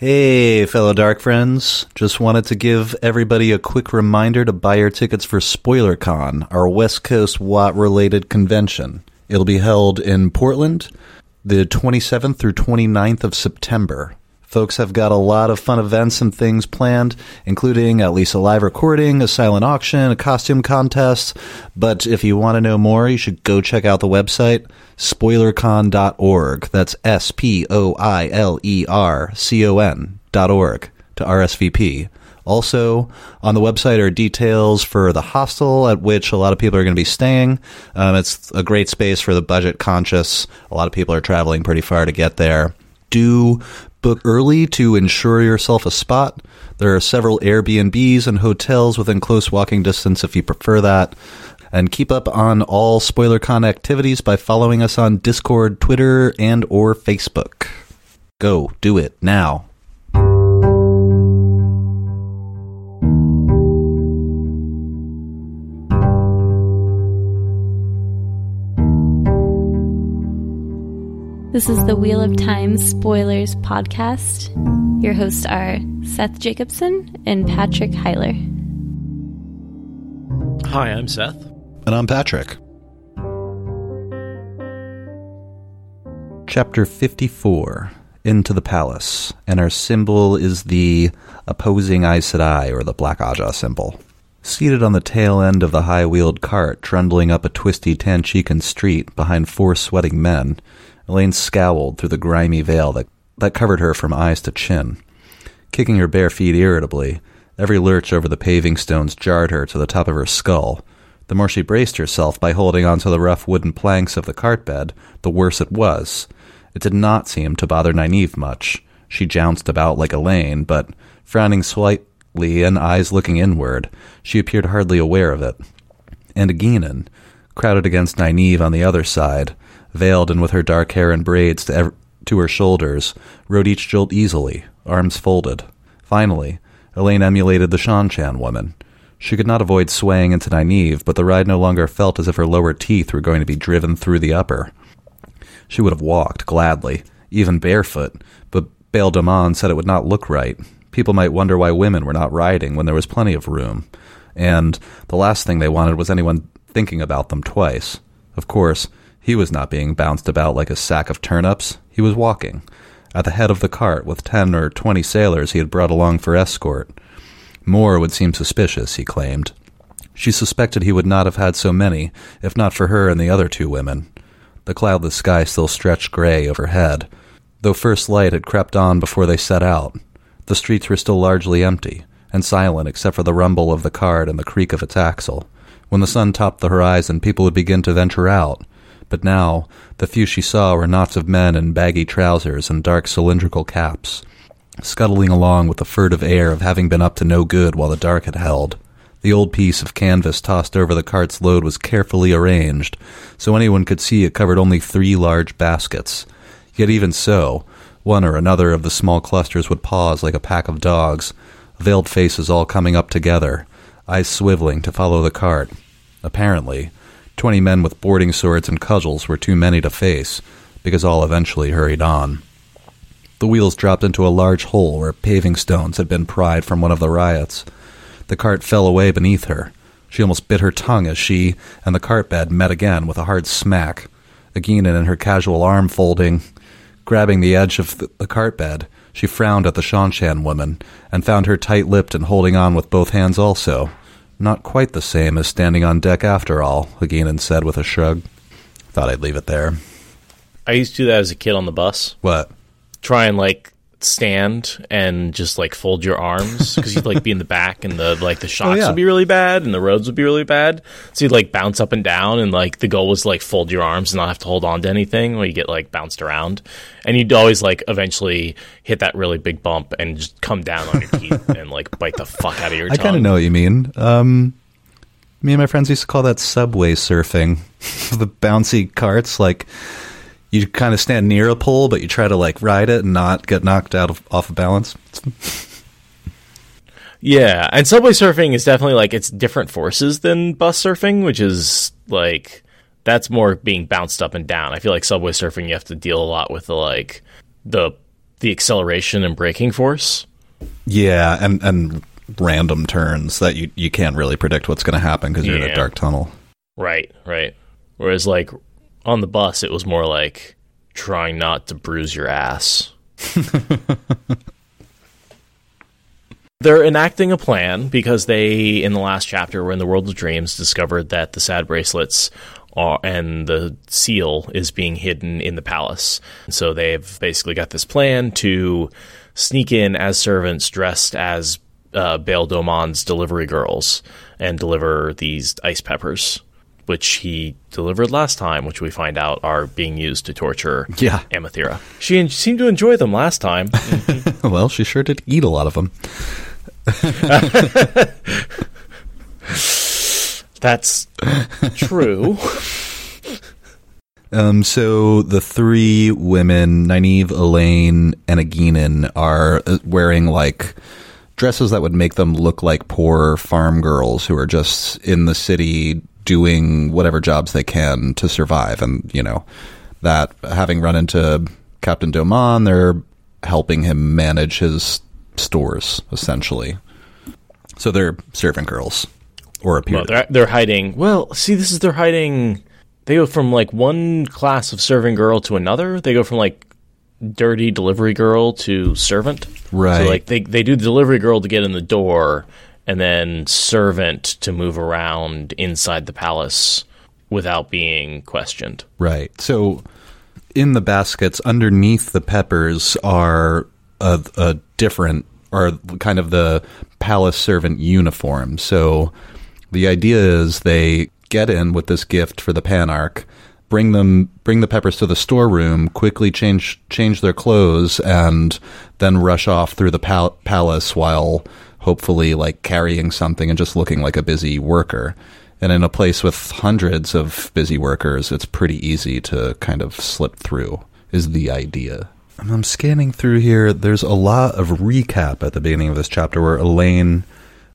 Hey, fellow Darkfriends. Just wanted to give everybody a quick reminder to buy your tickets for SpoilerCon, our West Coast Watt related convention. It'll be held in Portland the 27th through 29th of September. Folks have got a lot of fun events and things planned, including at least a live recording, a silent auction, a costume contest. But if you want to know more, you should go check out the website, spoilercon.org. That's S P O I L E R C O N dot org to RSVP. Also, on the website are details for the hostel at which a lot of people are going to be staying. Um, it's a great space for the budget conscious. A lot of people are traveling pretty far to get there. Do book early to ensure yourself a spot. There are several Airbnbs and hotels within close walking distance if you prefer that. And keep up on all SpoilerCon activities by following us on Discord, Twitter, and or Facebook. Go, do it now. This is the Wheel of Time Spoilers podcast. Your hosts are Seth Jacobson and Patrick Heiler. Hi, I'm Seth. And I'm Patrick. Chapter 54 Into the Palace. And our symbol is the opposing Aes Sedai, or the Black Ajah symbol. Seated on the tail end of the high wheeled cart, trundling up a twisty Tanchican street behind four sweating men, Elayne scowled through the grimy veil that, that covered her from eyes to chin. Kicking her bare feet irritably, every lurch over the paving stones jarred her to the top of her skull. The more she braced herself by holding onto the rough wooden planks of the cart bed, the worse it was. It did not seem to bother Nynaeve much. She jounced about like Elayne, but, frowning slightly and eyes looking inward, she appeared hardly aware of it. And Egeanin, crowded against Nynaeve on the other side, veiled and with her dark hair and braids to, ev- to her shoulders, rode each jolt easily, arms folded. Finally, Elayne emulated the Seanchan woman. She could not avoid swaying into Nynaeve, but the ride no longer felt as if her lower teeth were going to be driven through the upper. She would have walked, gladly, even barefoot, but Bayle Domon said it would not look right. People might wonder why women were not riding when there was plenty of room. And the last thing they wanted was anyone thinking about them twice. Of course, he was not being bounced about like a sack of turnips. He was walking, at the head of the cart with ten or twenty sailors he had brought along for escort. More would seem suspicious, he claimed. She suspected he would not have had so many, if not for her and the other two women. The cloudless sky still stretched gray overhead, though first light had crept on before they set out. The streets were still largely empty, and silent except for the rumble of the cart and the creak of its axle. When the sun topped the horizon, people would begin to venture out, but now the few she saw were knots of men in baggy trousers and dark cylindrical caps, scuttling along with the furtive air of having been up to no good while the dark had held. The old piece of canvas tossed over the cart's load was carefully arranged, so anyone could see it covered only three large baskets. Yet even so, one or another of the small clusters would pause like a pack of dogs, veiled faces all coming up together, eyes swiveling to follow the cart. Apparently, twenty men with boarding swords and cudgels were too many to face, because all eventually hurried on. The wheels dropped into a large hole where paving stones had been pried from one of the riots. The cart fell away beneath her. She almost bit her tongue as she and the cart bed met again with a hard smack. Egeanin in her casual arm folding Grabbing the edge of the, the cart bed, she frowned at the Seanchan woman and found her tight lipped and holding on with both hands also. Not quite the same as standing on deck after all, Egeanin said with a shrug. Thought I'd leave it there. I used to do that as a kid on the bus. What? Try and like stand and just like fold your arms because you'd like be in the back and the like the shocks yeah. would be really bad and the roads would be really bad. So you'd like bounce up and down and like the goal was to, like fold your arms and not have to hold on to anything while you get like bounced around. And you'd always like eventually hit that really big bump and just come down on your teeth and like bite the fuck out of your I tongue. kind of know what you mean. Um, me and my friends used to call that subway surfing. the bouncy carts, like you kind of stand near a pole, but you try to like ride it and not get knocked out of off of balance. Yeah, and subway surfing is definitely like it's different forces than bus surfing, which is like that's more being bounced up and down. I feel like subway surfing you have to deal a lot with the like the the acceleration and braking force. Yeah, and and random turns that you you can't really predict what's going to happen because you're in a dark tunnel. Right, right. Whereas like on the bus it was more like trying not to bruise your ass. They're enacting a plan because they, in the last chapter, were in the world of dreams, discovered that the sad bracelets are, and the seal is being hidden in the palace. So they've basically got this plan to sneak in as servants dressed as uh, Bayle Domon's delivery girls and deliver these ice peppers, which he delivered last time, which we find out are being used to torture Yeah. Amathera. She en- seemed to enjoy them last time. well, she sure did eat a lot of them. That's true. Um, so the three women, Nynaeve, Elayne, and Egeanin, are uh, wearing like dresses that would make them look like poor farm girls who are just in the city doing whatever jobs they can to survive. And, you know, that having run into Captain Domon, they're helping him manage his stores, essentially. So they're servant girls. Or appear Well, they're, they're hiding. Well, see, this is they're hiding. They go from like one class of serving girl to another. They go from like dirty delivery girl to servant. Right. So like they they do the delivery girl to get in the door, and then servant to move around inside the palace without being questioned. Right. So in the baskets underneath the peppers are a, a different are kind of the palace servant uniform. So the idea is they get in with this gift for the Panarch, bring them bring the peppers to the storeroom, quickly change change their clothes and then rush off through the pal- palace while hopefully like carrying something and just looking like a busy worker. And in a place with hundreds of busy workers, it's pretty easy to kind of slip through, is the idea. I'm scanning through here. There's a lot of recap at the beginning of this chapter where Elayne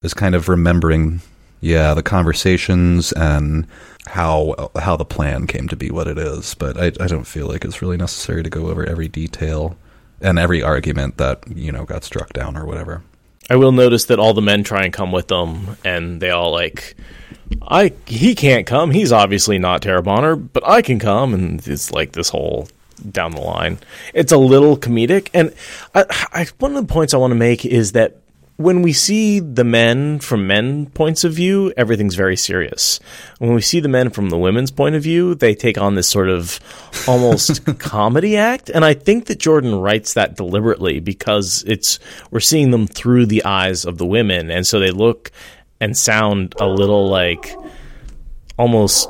is kind of remembering, yeah, the conversations and how how the plan came to be what it is. But I, I don't feel like it's really necessary to go over every detail and every argument that you know got struck down or whatever. I will notice that all the men try and come with them, and they all like, I he can't come. He's obviously not Taraboner, but I can come, and it's like this whole down the line. It's a little comedic, and I, I, one of the points I want to make is that when we see the men from men points of view, everything's very serious. When we see the men from the women's point of view, they take on this sort of almost comedy act, and I think that Jordan writes that deliberately because it's we're seeing them through the eyes of the women, and so they look and sound a little like almost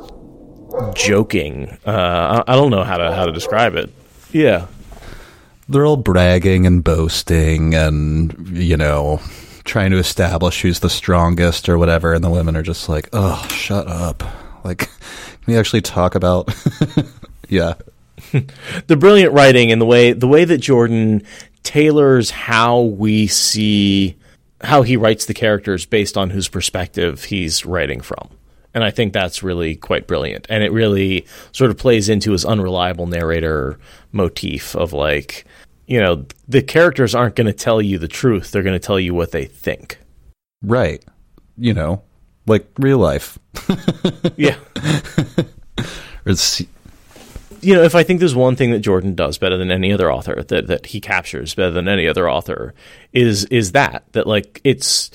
joking. Uh, I, I don't know how to how to describe it. Yeah, they're all bragging and boasting and you know trying to establish who's the strongest or whatever and the women are just like oh shut up like can we actually talk about yeah the brilliant writing and the way the way that Jordan tailors how we see how he writes the characters based on whose perspective he's writing from. And I think that's really quite brilliant. And it really sort of plays into his unreliable narrator motif of like, you know, the characters aren't going to tell you the truth. They're going to tell you what they think. right you know like real life Yeah. you know, if I think there's one thing that Jordan does better than any other author, that that he captures better than any other author, is is that that like it's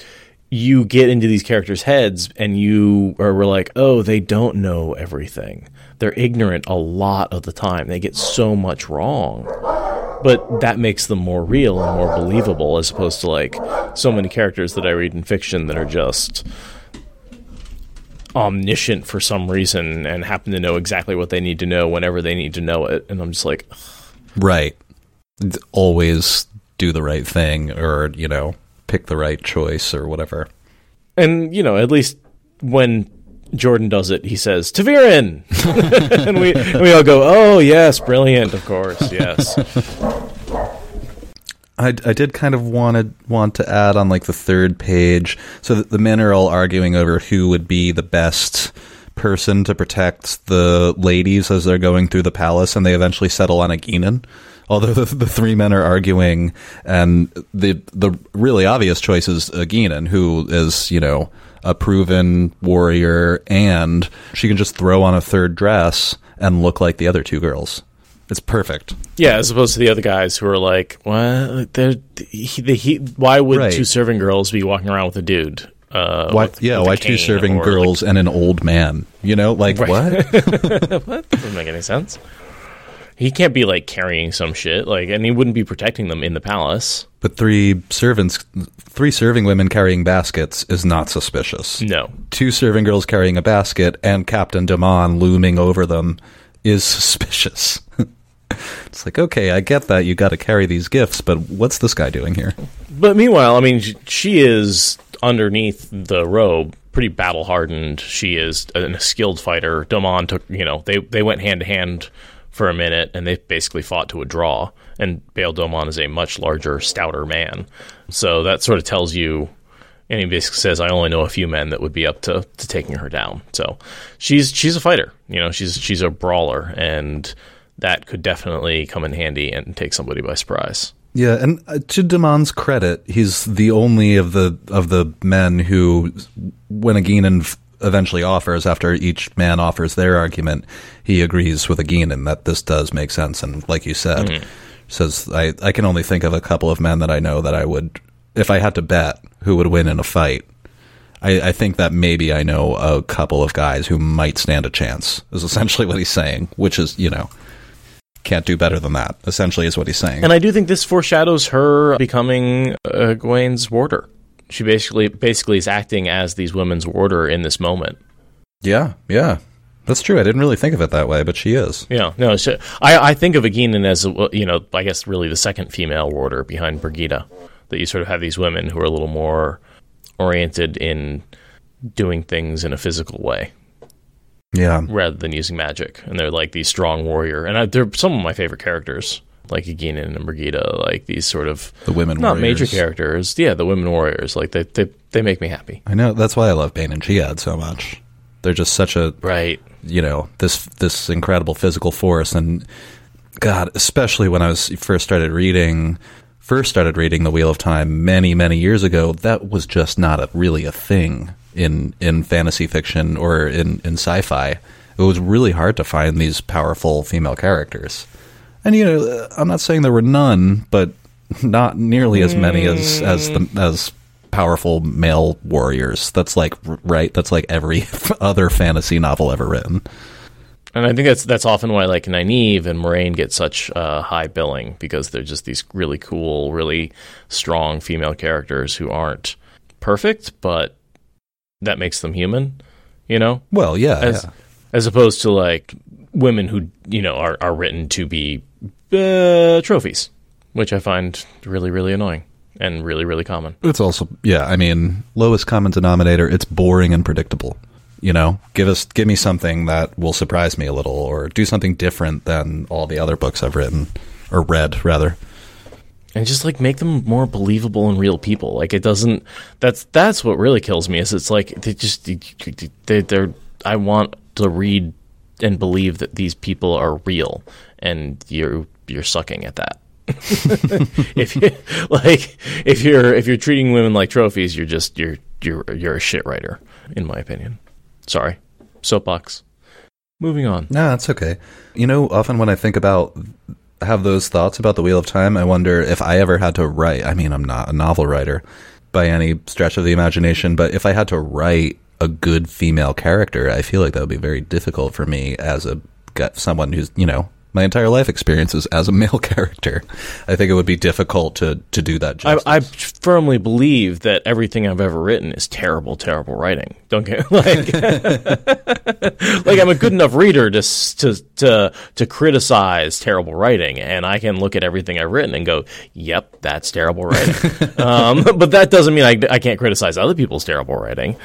you get into these characters' heads and you are we're like, oh, they don't know everything. They're ignorant a lot of the time. They get so much wrong. But that makes them more real and more believable as opposed to like so many characters that I read in fiction that are just omniscient for some reason and happen to know exactly what they need to know whenever they need to know it. And I'm just like, Right. Always do the right thing or, you know, pick the right choice or whatever. and you know, at least when Jordan does it, he says ta'veren, and we and we all go, oh yes, brilliant, of course, yes. I, I did kind of wanted want to add on like the third page so that the men are all arguing over who would be the best person to protect the ladies as they're going through the palace and they eventually settle on Egeanin. Although the, the three men are arguing and the the really obvious choice is Egeanin who is, you know, a proven warrior and she can just throw on a third dress and look like the other two girls. It's perfect. Yeah, as opposed to the other guys who are like, what? They're, he, the, he, why would Right. two serving girls be walking around with a dude? Uh, Why, with- yeah, with why two serving girls and an old man? You know, like Right. what? Like, doesn't make any sense. He can't be like carrying some shit, like, and he wouldn't be protecting them in the palace. But three servants, three serving women carrying baskets is not suspicious. No, Two serving girls carrying a basket and Captain Domon looming over them is suspicious. it's like, okay, I get that you got to carry these gifts, but what's this guy doing here? But meanwhile, I mean, she is underneath the robe, pretty battle hardened. She is a, a skilled fighter. Domon took, you know, they they went hand to hand for a minute, and they basically fought to a draw. And Bayle Domon is a much larger, stouter man, so that sort of tells you. And he basically says, "I only know a few men that would be up to, to taking her down." So she's she's a fighter, you know. She's she's a brawler, and that could definitely come in handy and take somebody by surprise. Yeah, and uh, to Domon's credit, he's the only of the of the men who, when Egeanin f- eventually offers, after each man offers their argument, he agrees with Egeanin that this does make sense. And like you said, says I I can only think of a couple of men that I know that I would, if I had to bet who would win in a fight. I, I think that maybe I know a couple of guys who might stand a chance. Is essentially what he's saying, which is you know can't do better than that. Essentially, is what he's saying. And I do think this foreshadows her becoming uh, Gawyn's warder. She basically basically is acting as these women's warder in this moment. Yeah, yeah. That's true. I didn't really think of it that way, but she is. Yeah, no, she, I I think of Egeanin as you know, I guess really the second female warder behind Birgitte. That you sort of have these women who are a little more oriented in doing things in a physical way Yeah. rather than using magic, and they're like these strong warrior. And I, they're some of my favorite characters, like Egeanin and Birgitte, like these sort of The women not warriors. major characters. Yeah, the women warriors, like they they they make me happy. I know. That's why I love Bain and Chiad so much. They're just such a, Right. You know, this this incredible physical force. And God, especially when I was first started reading, first started reading The Wheel of Time many many years ago, that was just not a, really a thing in in fantasy fiction or in in sci-fi. It was really hard to find these powerful female characters. And you know, I'm not saying there were none, but not nearly as many as as the mm. as powerful male warriors. That's like right. That's like every other fantasy novel ever written. And I think that's that's often why like Nynaeve and Moiraine get such uh, high billing because they're just these really cool, really strong female characters who aren't perfect, but that makes them human. You know, Well, yeah, as yeah. as opposed to like women who you know are are written to be uh, trophies, which I find really really annoying and really really common. It's also yeah. I mean, lowest common denominator. It's boring and predictable. You know, give us give me something that will surprise me a little, or do something different than all the other books I've written or read, rather. and just like make them more believable and real people. Like it doesn't. That's that's what really kills me. Is it's like they just they they're. I want to read and believe that these people are real, and you're you're sucking at that. if you like, if you're if you're treating women like trophies, you're just you're you're you're a shit writer, in my opinion. Sorry, soapbox. Moving on. No, that's okay. You know, often when I think about have those thoughts about the Wheel of Time, I wonder if I ever had to write. I mean, I'm not a novel writer by any stretch of the imagination, but if I had to write a good female character, I feel like that would be very difficult for me as a someone who's you know my entire life experiences as a male character. I think it would be difficult to to do that. I. I firmly believe that everything I've ever written is terrible, terrible writing. Don't get like like I'm a good enough reader to to to to criticize terrible writing, and I can look at everything I've written and go, "Yep, that's terrible writing." um, but that doesn't mean I, I can't criticize other people's terrible writing.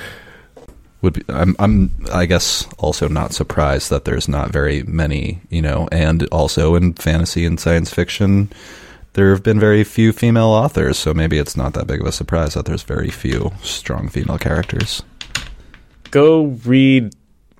Would be, I'm I'm I guess also not surprised that there's not very many, you know, and also in fantasy and science fiction there have been very few female authors, so maybe it's not that big of a surprise that there's very few strong female characters. Go read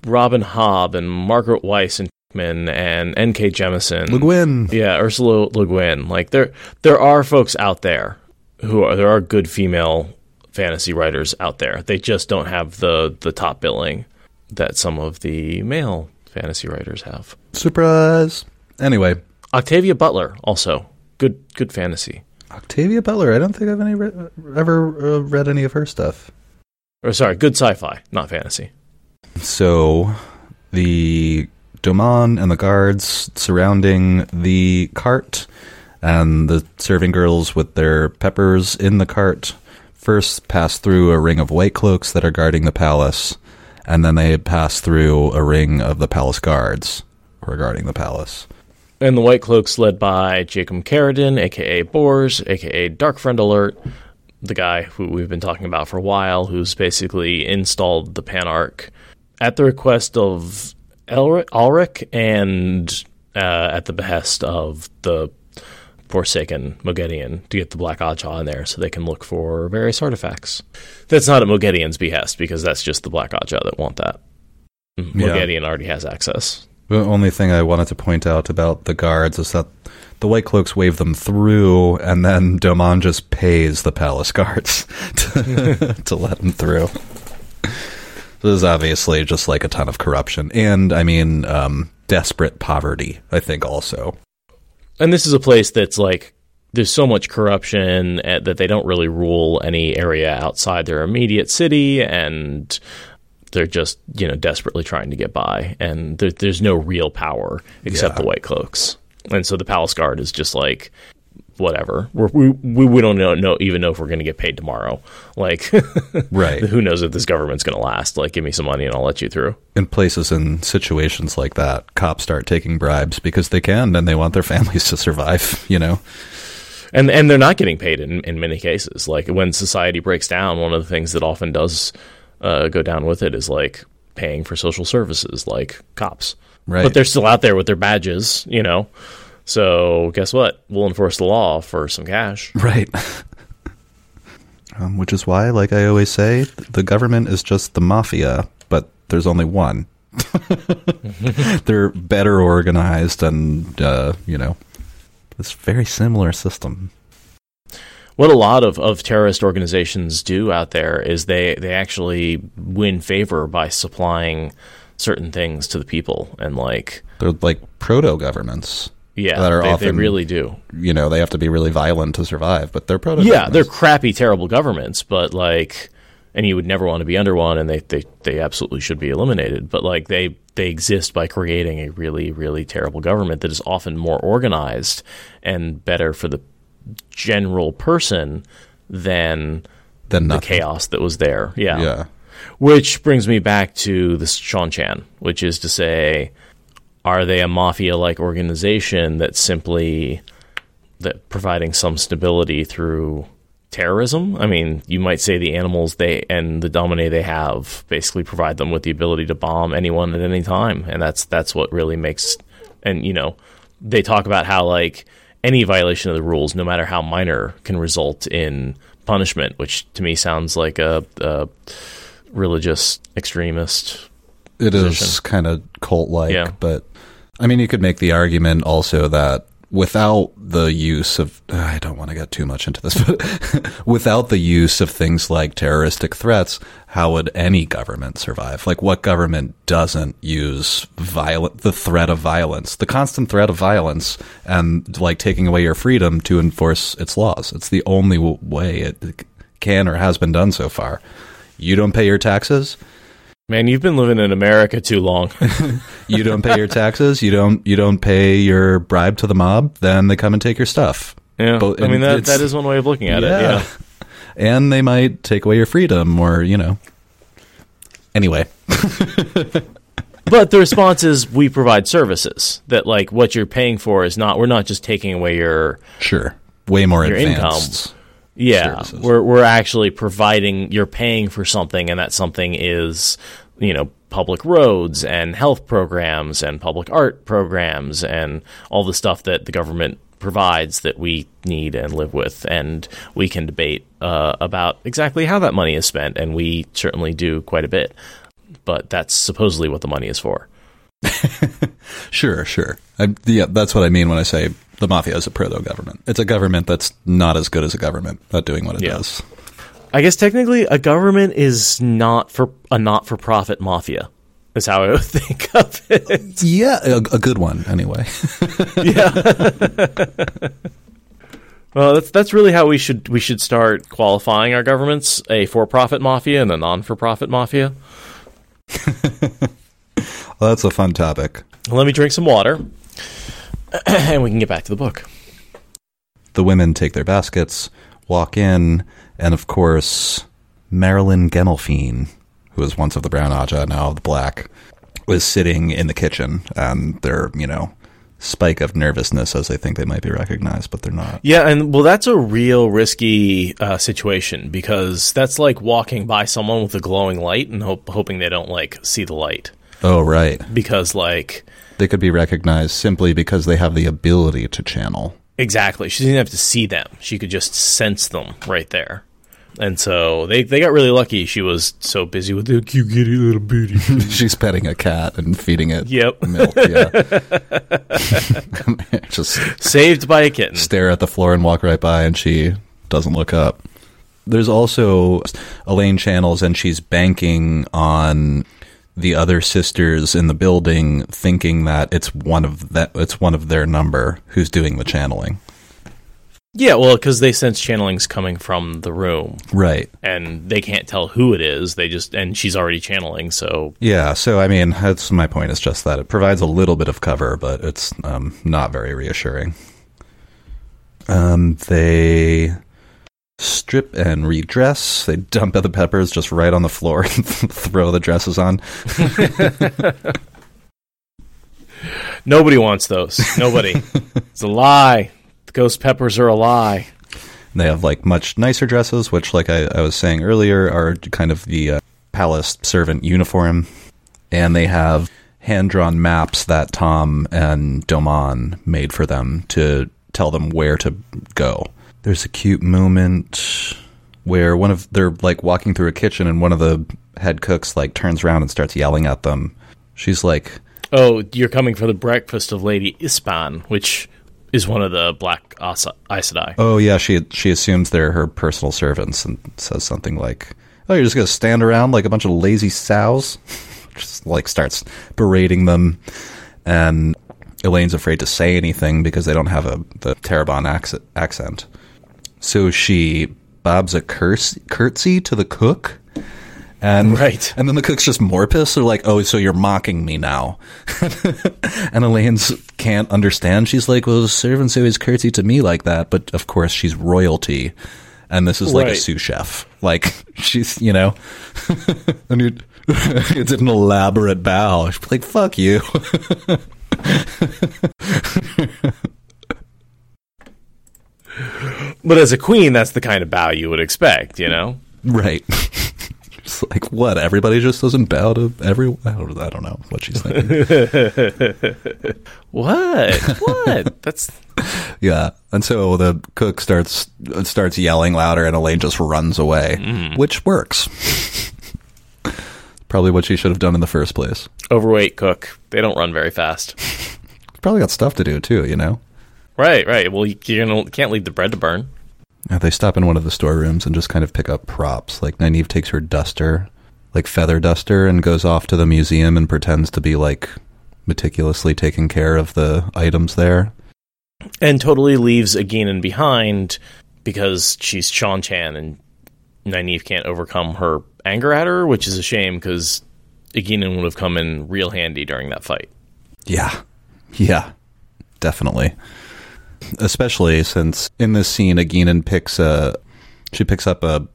Robin Hobb and Margaret Weis and Hickman and N.K. Jemisin. Le Guin. Yeah, Ursula Le Guin. Like there, there are folks out there who are there are good female fantasy writers out there. They just don't have the the top billing that some of the male fantasy writers have. Surprise. Anyway, Octavia Butler also good good fantasy. Octavia Butler, I don't think I've any re- ever uh, read any of her stuff. Or sorry, good sci-fi, not fantasy. So the Domon and the guards surrounding the cart and the serving girls with their peppers in the cart first pass through a ring of white cloaks that are guarding the palace, and then they pass through a ring of the palace guards regarding the palace. And the White Cloaks led by Jaichim Carridin, aka Bors, aka Darkfriend Alert, the guy who we've been talking about for a while, who's basically installed the Panarch at the request of Elric, and uh, at the behest of the Forsaken Moghedien to get the Black Ajah in there so they can look for various artifacts. That's not at Moghedien's behest because that's just the Black Ajah that want that. Mogedian already has access. The only thing I wanted to point out about the guards is that the White Cloaks wave them through, and then Domon just pays the palace guards to, to let them through. This is obviously just like a ton of corruption, and I mean, um, desperate poverty. I think also. And this is a place that's like there's so much corruption that they don't really rule any area outside their immediate city and they're just you know desperately trying to get by and there, there's no real power except Yeah. the white cloaks and so the palace guard is just like whatever We're, we we we don't know, know even know if we're going to get paid tomorrow like Right. who knows if this government's going to last like give me some money and I'll let you through In places and situations like that, cops start taking bribes because they can, and they want their families to survive. You know. and and they're not getting paid in in many cases. Like when society breaks down, one of the things that often does uh, go down with it is like paying for social services, like cops. Right. But they're still out there with their badges, you know. So guess what? We'll enforce the law for some cash. Right. um, which is why, like I always say, the government is just the mafia, but there's only one. They're better organized and, uh, you know, it's a very similar system. What a lot of, of terrorist organizations do out there is they, they actually win favor by supplying certain things to the people and like They're like proto governments. Yeah That are they, they often- really do You know, they have to be really violent to survive, but they're proto Yeah, they're crappy, terrible governments, but like, and you would never want to be under one, and they, they, they absolutely should be eliminated. But like, they they exist by creating a really, really terrible government that is often more organized and better for the general person than Then the chaos that was there. Yeah. Yeah. Which brings me back to the Seanchan, which is to say, are they a mafia-like organization that's simply that providing some stability through terrorism? I mean, you might say the animals they and the damane they have basically provide them with the ability to bomb anyone at any time, and that's that's what really makes. And you know, they talk about how like any violation of the rules, no matter how minor, can result in punishment, which to me sounds like a, a religious extremist. It is position. kind of cult like, Yeah. but I mean, you could make the argument also that without the use of ah, I don't want to get too much into this, but without the use of things like terroristic threats, how would any government survive? Like what government doesn't use violent the threat of violence, the constant threat of violence and like taking away your freedom to enforce its laws. It's the only way it can or has been done so far. You don't pay your taxes, Man, you've been living in America too long. you don't pay your taxes, you don't you don't pay your bribe to the mob, then they come and take your stuff. yeah, But- I mean that that is one way of looking at it. Yeah. And they might take away your freedom or, you know. Anyway, But the response is we provide services that like what you're paying for is not we're not just taking away your sure. Way more Your advanced. Yeah Services. we're we're actually providing you're paying for something and that something is you know public roads and health programs and public art programs and all the stuff that the government provides that we need and live with and we can debate uh, about exactly how that money is spent and we certainly do quite a bit but that's supposedly what the money is for Sure, sure. I, yeah, that's what I mean when I say the mafia is a proto government. It's a government that's not as good as a government at doing what it Yeah. does. I guess technically a government is not for a not for profit mafia. Is how I would think of it. Yeah, a, a good one anyway. Yeah. Well, that's that's really how we should we should start qualifying our governments: a for profit mafia and a non for profit mafia. well, that's a fun topic. Let me drink some water, and we can get back to the book. The women take their baskets, walk in, and of course, Marillin Gemalphin, who was once of the brown Ajah, now of the black, was sitting in the kitchen, and they're, you know, spike of nervousness as they think they might be recognized, but they're not. Yeah, and well, that's a real risky uh, situation because that's like walking by someone with a glowing light and hope, hoping they don't like see the light Oh, right. because like They could be recognized simply because they have the ability to channel. Exactly. She didn't have to see them. She could just sense them right there. And so they, they got really lucky. She was so busy with the cute kitty little booty. She's petting a cat and feeding it Yep. milk. Yeah. Just Saved by a kitten. stare at the floor and walk right by, and she doesn't look up. There's also Elayne channels, and she's banking on the other sisters in the building, thinking that it's one of that it's one of their number who's doing the channeling. Yeah, well, because they sense channeling's coming from the room, Right. and they can't tell who it is. They just and she's already channeling, so Yeah. So I mean, that's my point. Is just that it provides a little bit of cover, but it's um, not very reassuring. Um, they strip and redress. They dump the peppers just right on the floor and throw the dresses on. nobody wants those. Nobody. it's a lie. The ghost peppers are a lie. They have like much nicer dresses, which, like I, I was saying earlier, are kind of the uh, palace servant uniform, and they have hand drawn maps that Thom and Domon made for them to tell them where to go. There's a cute moment where one of they're like walking through a kitchen, and one of the head cooks like turns around and starts yelling at them. She's like, Oh, you're coming for the breakfast of Lady Ispan, which is one of the Black Aes Sedai. Oh yeah, she she assumes they're her personal servants and says something like, "Oh, you're just gonna stand around like a bunch of lazy sows." just like starts berating them, and Elayne's afraid to say anything because they don't have a the Tarabon acc- accent. So she bobs a curse, curtsy to the cook. And, Right. and then the cook's just more pissed. They're like, "Oh, so you're mocking me now?" and Elayne's can't understand. She's like, "Well, servants always curtsy to me like that, but of course she's royalty, and this is like a sous chef. Like she's, you know, and it, it's an elaborate bow. She's like, "Fuck you." But as a queen, that's the kind of bow you would expect, you know? right. It's like what? Everybody just doesn't bow to everyone. I don't, I don't know what she's thinking. What? What? That's Yeah, and so the cook starts starts yelling louder, and Elayne just runs away, mm. which works. Probably what she should have done in the first place. overweight cook. They don't run very fast. Probably got stuff to do too, you know. Right, right. Well, you can't leave the bread to burn. Yeah, they stop in one of the storerooms and just kind of pick up props. Like Nynaeve takes her duster, like feather duster, and goes off to the museum and pretends to be like meticulously taking care of the items there. and totally leaves Egeanin behind because she's Seanchan and Nynaeve can't overcome her anger at her, which is a shame because Egeanin would have come in real handy during that fight. Yeah. Yeah. Definitely. Especially since in this scene Egeanin picks a she picks up a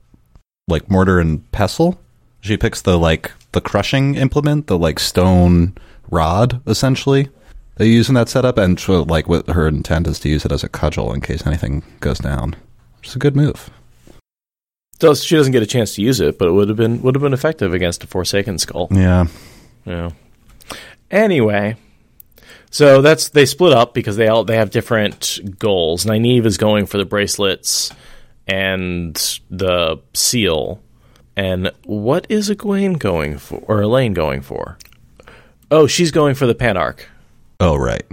like mortar and pestle. She picks the like the crushing implement, the like stone rod essentially. They use in that setup and so, like what her intent is to use it as a cudgel in case anything goes down. Which is a good move. Does she doesn't get a chance to use it, but it would have been would have been effective against a Forsaken skull. Yeah. Yeah. Anyway, so that's they split up because they all they have different goals. Nynaeve is going for the bracelets and the seal. And what is Egwene going for or Elayne going for? Oh, she's going for the Panarch, Oh right.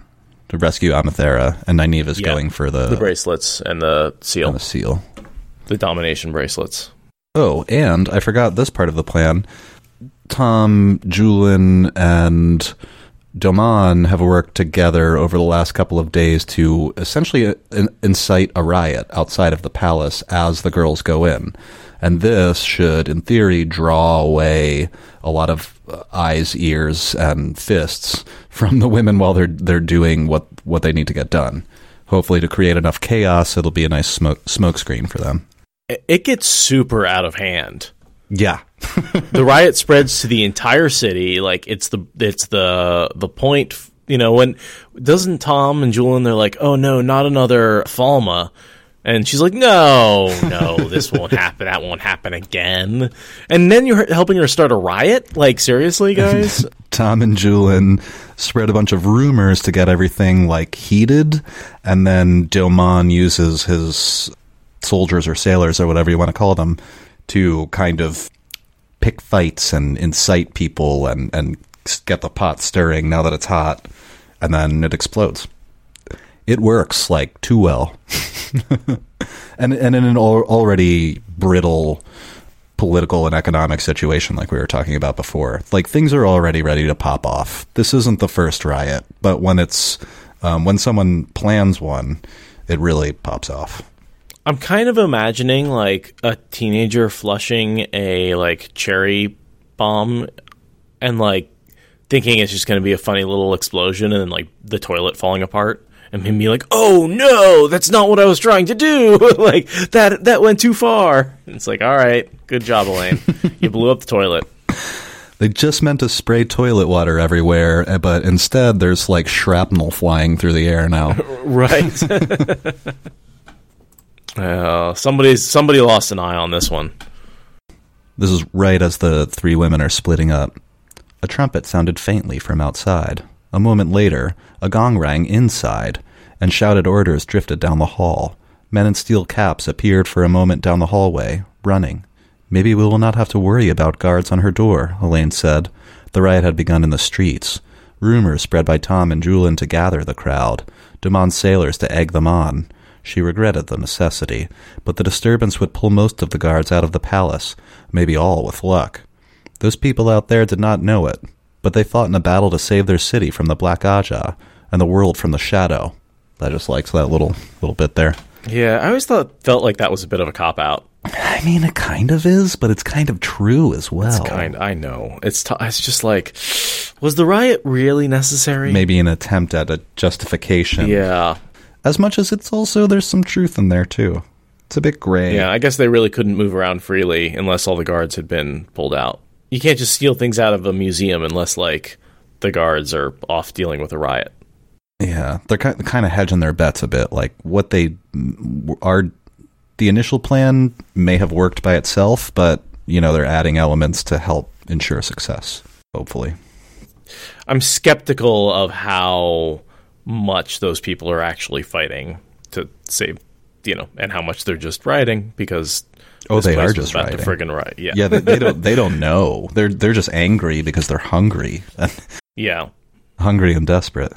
To rescue Amathera and Nynaeve is Yeah. going for the, the bracelets and the seal, and the seal. the domination bracelets. Oh, and I forgot this part of the plan. Thom, Juilin, and Domon have worked together over the last couple of days to essentially incite a riot outside of the palace as the girls go in. And this should, in theory, draw away a lot of uh, eyes, ears, and fists from the women while they're they're doing what what they need to get done. Hopefully, to create enough chaos, it'll be a nice smoke smoke screen for them. It gets super out of hand. Yeah, the riot spreads to the entire city. Like it's the it's the the point. You know when doesn't Thom and Juilin they're like, oh no, not another Falme. And she's like, no, no, this won't happen. That won't happen again. And then you're helping her start a riot? Like, seriously, guys? Thom and Juilin spread a bunch of rumors to get everything like heated, and then Domon uses his soldiers or sailors or whatever you want to call them to kind of pick fights and incite people and and get the pot stirring now that it's hot, and then it explodes. It works like too well, and and in an already brittle political and economic situation like we were talking about before. Like things are already ready to pop off. This isn't the first riot, but when it's um, when someone plans one, it really pops off. I'm kind of imagining like a teenager flushing a like cherry bomb and like thinking it's just going to be a funny little explosion and then like the toilet falling apart and him be like, "Oh no, that's not what I was trying to do." like that that went too far. And it's like, "All right, good job, Elayne. you blew up the toilet." They just meant to spray toilet water everywhere, eh, but instead there's like shrapnel flying through the air now. Right. uh, somebody's somebody lost an eye on this one. This is right as the three women are splitting up. A trumpet sounded faintly from outside. A moment later, a gong rang inside, and shouted orders drifted down the hall. Men in steel caps appeared for a moment down the hallway, running. Maybe we will not have to worry about guards on her door, Elayne said. The riot had begun in the streets. Rumors spread by Thom and Juilin to gather the crowd, demand sailors to egg them on. She regretted the necessity, but the disturbance would pull most of the guards out of the palace, maybe all with luck. Those people out there did not know it, but they fought in a battle to save their city from the Black Ajah and the world from the Shadow. I just liked that little little bit there. Yeah, I always thought felt like that was a bit of a cop out. I mean, it kind of is, but it's kind of true as well. Kind, I know. It's t- it's just like, was the riot really necessary? Maybe an attempt at a justification. Yeah, As much as it's also there's some truth in there too. It's a bit gray. yeah. I guess they really couldn't move around freely unless all the guards had been pulled out. You can't just steal things out of a museum unless like the guards are off dealing with a riot. Yeah, they're kind kind of hedging their bets a bit. Like what they are, the initial plan may have worked by itself, but you know they're adding elements to help ensure success. Hopefully, I'm skeptical of how much those people are actually fighting to save, you know, and how much they're just rioting because Oh, they are just about to friggin' riot. Yeah, yeah, they, they don't they don't know. They're they're just angry because they're hungry, yeah. hungry and desperate.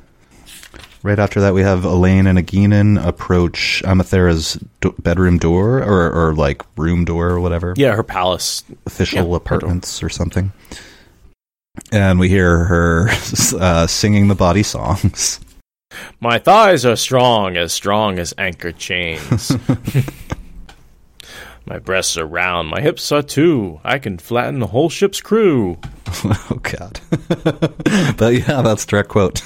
Right after that, we have Elayne and Egeanin approach Amathera's do- bedroom door, or, or like room door, or whatever. Yeah, her palace. official Yeah, apartments or something. And we hear her uh, singing the body songs. My thighs are strong, as strong as anchor chains. my breasts are round, my hips are too. I can flatten the whole ship's crew. oh God! but yeah, that's direct quote.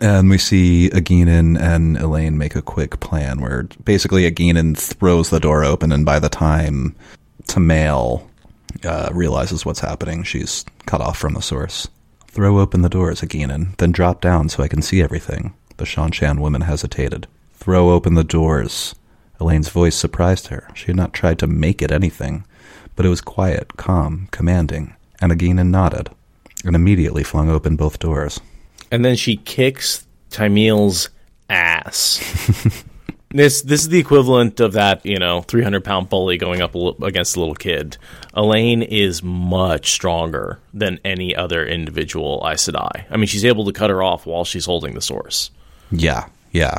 and we see Egeanin and Elayne make a quick plan where basically Egeanin throws the door open, and by the time Temaile uh, realizes what's happening, she's cut off from the source. Throw open the doors, Egeanin, then drop down so I can see everything. The Seanchan woman hesitated. Throw open the doors. Elayne's voice surprised her. She had not tried to make it anything, but it was quiet, calm, commanding, and Egeanin nodded, and immediately flung open both doors. And then she kicks Temaile's ass. this this is the equivalent of that, you know, 300 pound bully going up a against a little kid. Elayne is much stronger than any other individual Aes Sedai. I mean, she's able to cut her off while she's holding the source. Yeah, yeah.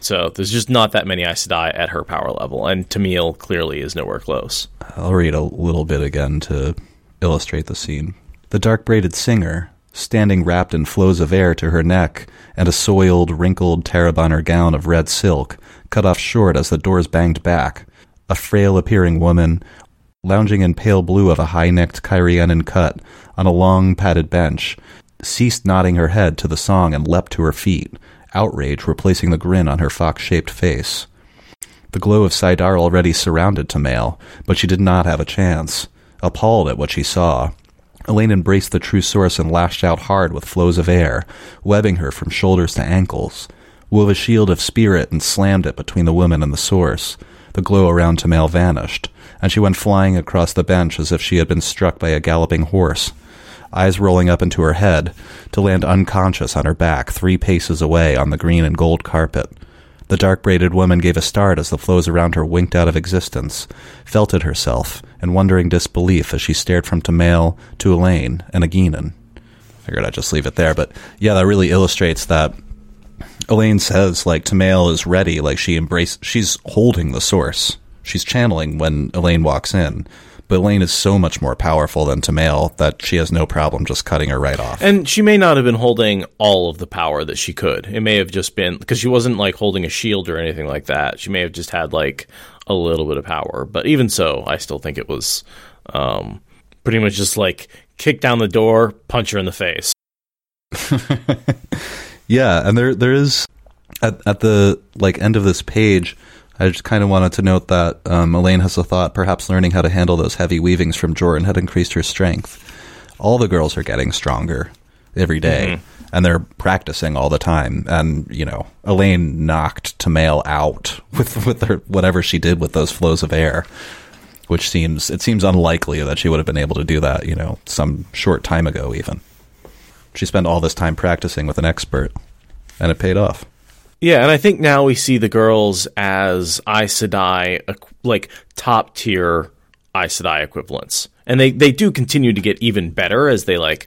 So there's just not that many Aes Sedai at her power level, and Temaile clearly is nowhere close. I'll read a little bit again to illustrate the scene. The dark braided singer, standing wrapped in flows of air to her neck and a soiled, wrinkled Taraboner gown of red silk, cut off short as the doors banged back, a frail appearing woman, lounging in pale blue of a high necked Cairhienin cut on a long padded bench, ceased nodding her head to the song and leapt to her feet, outrage replacing the grin on her fox shaped face. The glow of saidar already surrounded Temaile, but she did not have a chance. Appalled at what she saw, Elayne embraced the true source and lashed out hard with flows of air, webbing her from shoulders to ankles, wove a shield of spirit and slammed it between the woman and the source. The glow around Temaile vanished, and she went flying across the bench as if she had been struck by a galloping horse, eyes rolling up into her head, to land unconscious on her back three paces away on the green and gold carpet. The dark braided woman gave a start as the flows around her winked out of existence, felt it herself, in wondering disbelief as she stared from Temaile to Elayne and Egeanin. Figured I'd just leave it there, but yeah, that really illustrates that Elayne says like Temaile is ready, like she embrace she's holding the source. She's channeling when Elayne walks in. But Elayne is so much more powerful than Temaile that she has no problem just cutting her right off. And she may not have been holding all of the power that she could. It may have just been because she wasn't like holding a shield or anything like that. She may have just had like a little bit of power. But even so, I still think it was um, pretty much just like kick down the door, punch her in the face. Yeah, and there there is at at the like end of this page. I just kind of wanted to note that um, Elayne has a thought. Perhaps learning how to handle those heavy weavings from Jorin had increased her strength. All the girls are getting stronger every day, and they're practicing all the time. And you know, Elayne knocked Temaile out with with her whatever she did with those flows of air, which seems it seems unlikely that she would have been able to do that. You know, some short time ago, even. She spent all this time practicing with an expert, and it paid off. Yeah, and I think now we see the girls as Aes Sedai, like top tier Aes Sedai equivalents, and they they do continue to get even better as they like,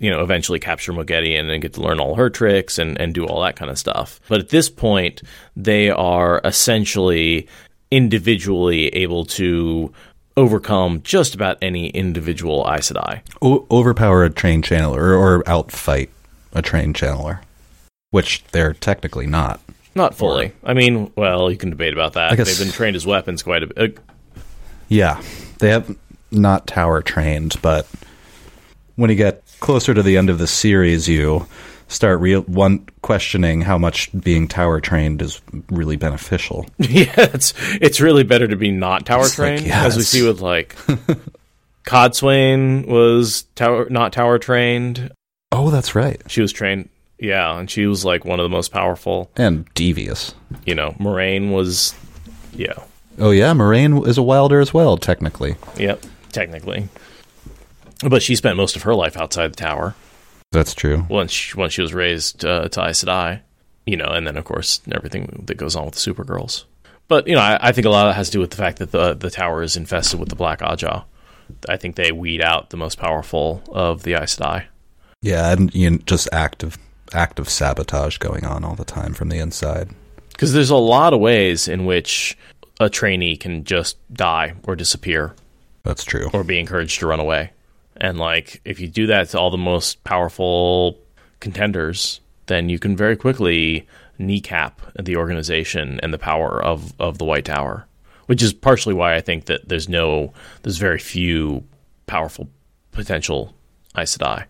you know, eventually capture Moghedien and get to learn all her tricks and and do all that kind of stuff. But at this point, they are essentially individually able to overcome just about any individual Aes Sedai. O- overpower a trained channeler or, or outfight a trained channeler, which they're technically not. Not fully. I mean, well, you can debate about that. Guess- They've been trained as weapons quite a bit. Uh, yeah, they have not tower trained, but when you get closer to the end of the series, you start real one questioning how much being tower trained is really beneficial. Yeah, it's it's really better to be not tower It's like, trained, as we see with like Cadsuane was tower not tower trained. Oh, that's right, She was trained, yeah, and she was like one of the most powerful. and devious. You know, Moiraine was, yeah, Oh yeah, Moiraine is a wilder as well, technically. yep, technically, but she spent most of her life outside the tower That's true. once she, once she was raised uh, to Aes Sedai, you know, and then of course everything that goes on with the Supergirls. But you know, I, I think a lot of that has to do with the fact that the the tower is infested with the Black Ajah. I think they weed out the most powerful of the Aes Sedai. Yeah, and you know, just active active sabotage going on all the time from the inside. Because there's a lot of ways in which a trainee can just die or disappear That's true. or be encouraged to run away. And like if you do that to all the most powerful contenders, then you can very quickly kneecap the organization and the power of, of the White Tower. Which is partially why I think that there's no there's very few powerful potential Aes Sedai.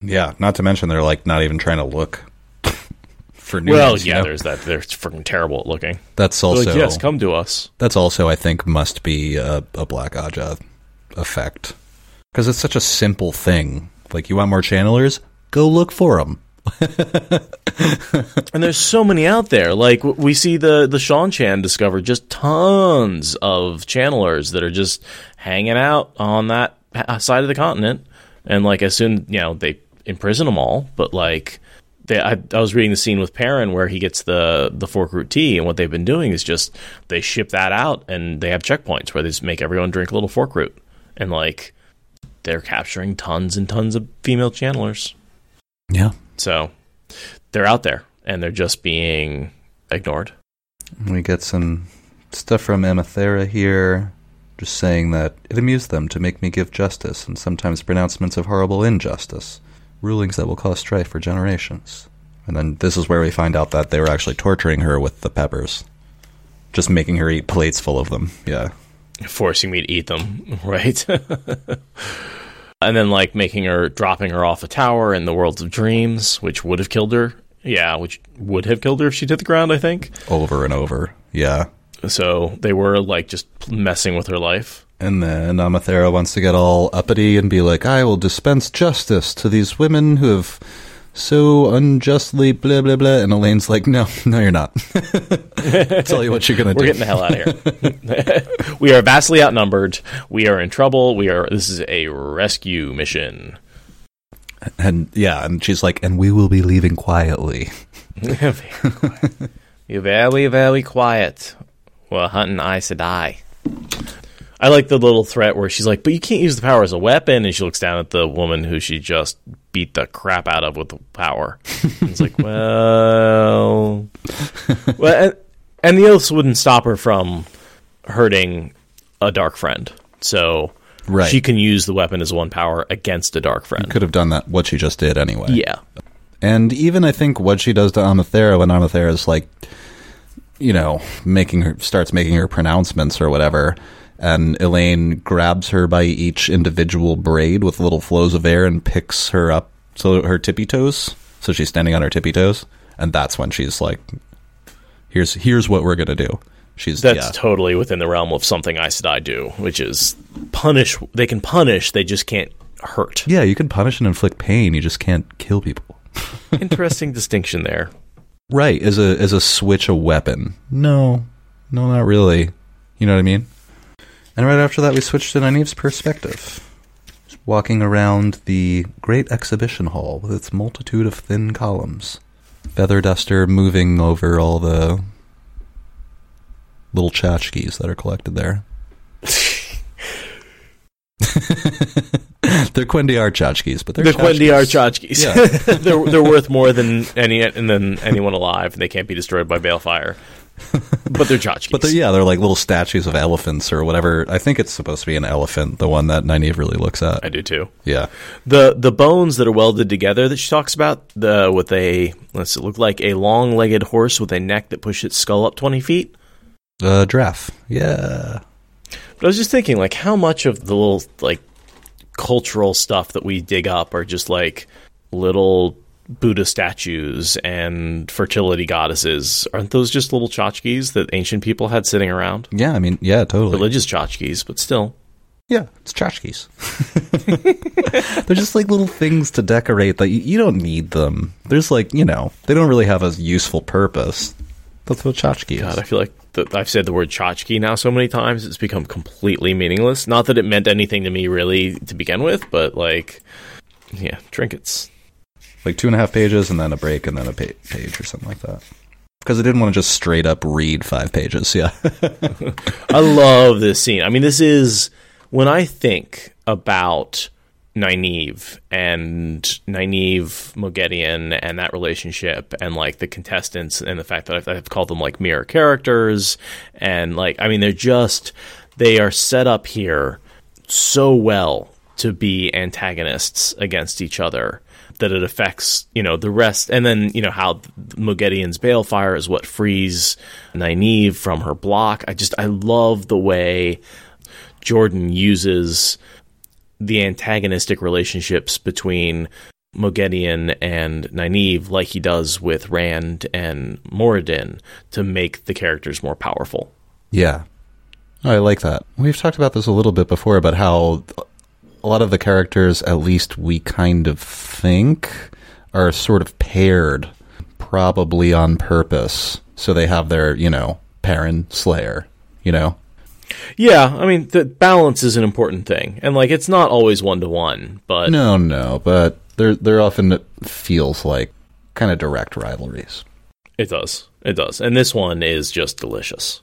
Yeah, not to mention they're like not even trying to look for news. Well, you yeah, know? there's that. They're freaking terrible at looking. that's also like, yes, come to us. that's also I think must be a, a Black Ajah effect because it's such a simple thing. Like you want more channelers, go look for them. And there's so many out there. Like we see the the Seanchan discovered just tons of channelers that are just hanging out on that side of the continent. And like as soon you know they imprison them all, but like they, I, I was reading the scene with Perrin where he gets the the forkroot tea, and what they've been doing is just they ship that out, and they have checkpoints where they just make everyone drink a little forkroot, and like they're capturing tons and tons of female channelers. Yeah, So they're out there and they're just being ignored. we get some stuff from Amathera here, just saying that it amused them to make me give justice and sometimes pronouncements of horrible injustice, rulings that will cause strife for generations. And then this is where we find out that they were actually torturing her with the peppers, just making her eat plates full of them. Yeah. forcing me to eat them, right? and then like making her dropping her off a tower in the worlds of dreams, which would have killed her. Yeah, which would have killed her if she hit the ground, I think. over and over. Yeah. So they were like just messing with her life. And then Amathera wants to get all uppity and be like, I will dispense justice to these women who have so unjustly blah blah blah. And Elayne's like, No, no, you're not. Tell you what you're gonna We're do. getting the hell out of here. we are vastly outnumbered. We are in trouble. We are this is a rescue mission. and yeah, and she's like, and we will be leaving quietly. You're very, very quiet. We're hunting Aes Sedai. I like the little threat where she's like, but you can't use the power as a weapon. And she looks down at the woman who she just beat the crap out of with the power. And it's like, well. well and, and the oaths wouldn't stop her from hurting a Darkfriend. So Right. she can use the weapon as one power against a Darkfriend. Could have done that what she just did anyway. Yeah. And even I think what she does to Amathera when Amathera's like, you know, making her starts making her pronouncements or whatever, and Elayne grabs her by each individual braid with little flows of air and picks her up so her tippy toes, so she's standing on her tippy toes, and that's when she's like, "Here's here's what we're gonna do." She's That's yeah, totally within the realm of something Aes Sedai do, which is punish. They can punish, they just can't hurt. yeah. You can punish and inflict pain, you just can't kill people. Interesting distinction there. Right, as a as a switch a weapon. No, no, not really. You know what I mean? And right after that, we switched to Nynaeve's perspective. Walking around the great exhibition hall with its multitude of thin columns. Feather duster moving over all the little tchotchkes that are collected there. they're cuendillar tchotchkes, but they're The cuendillar tchotchkes. tchotchkes. they're they're worth more than any and than anyone alive, and they can't be destroyed by balefire. But they're tchotchkes. But they're, yeah, they're like little statues of elephants or whatever. I think it's supposed to be an elephant, the one that Nynaeve really looks at. I do too. Yeah. The the bones that are welded together that she talks about, the with a let's it look like a long legged horse with a neck that pushes its skull up twenty feet. Uh, giraffe. Yeah. But I was just thinking, like, how much of the little like cultural stuff that we dig up are just like little Buddha statues and fertility goddesses? Aren't those just little tchotchkes that ancient people had sitting around? Yeah, I mean, yeah, totally. Religious tchotchkes, but still. Yeah, it's tchotchkes. They're just like little things to decorate that you, you don't need them. There's like, you know, they don't really have a useful purpose. That's what tchotchke God, is. I feel like the, I've said the word tchotchke now so many times it's become completely meaningless. Not that it meant anything to me really to begin with, but like, yeah, trinkets. Like two and a half pages and then a break and then a pa- page or something like that. Because I didn't want to just straight up read five pages. Yeah. I love this scene. I mean, this is when I think about Nynaeve and Nynaeve Moghedien and that relationship and like the contestants and the fact that I've, I've called them like mirror characters and like I mean they're just they are set up here so well to be antagonists against each other that it affects you know the rest and then you know how Moghedien's balefire is what frees Nynaeve from her block I just I love the way Jordan uses the antagonistic relationships between Mogedion and Nynaeve like he does with Rand and Moridin to make the characters more powerful. Yeah. I like that. We've talked about this a little bit before about how a lot of the characters, at least we kind of think, are sort of paired, probably on purpose. So they have their, you know, Perrin Slayer, you know? Yeah, I mean, the balance is an important thing. And like it's not always one to one, but No, no, but there there often feels like kind of direct rivalries. it does. It does. And this one is just delicious.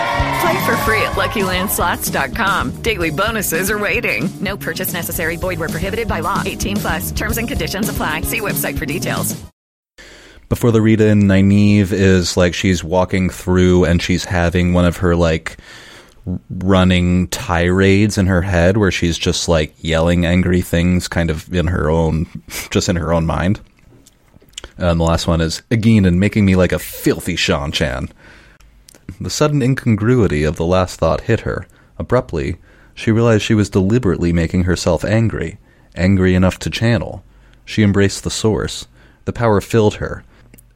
Play for free at LuckyLandSlots.com. Daily bonuses are waiting. No purchase necessary. Void were prohibited by law. 18 plus. Terms and conditions apply. See website for details. Before the read in, Nynaeve is like she's walking through and she's having one of her like running tirades in her head where she's just like yelling angry things kind of in her own just in her own mind. And the last one is again and making me like a filthy Seanchan. The sudden incongruity of the last thought hit her. Abruptly, she realized she was deliberately making herself angry, angry enough to channel. She embraced the source. The power filled her,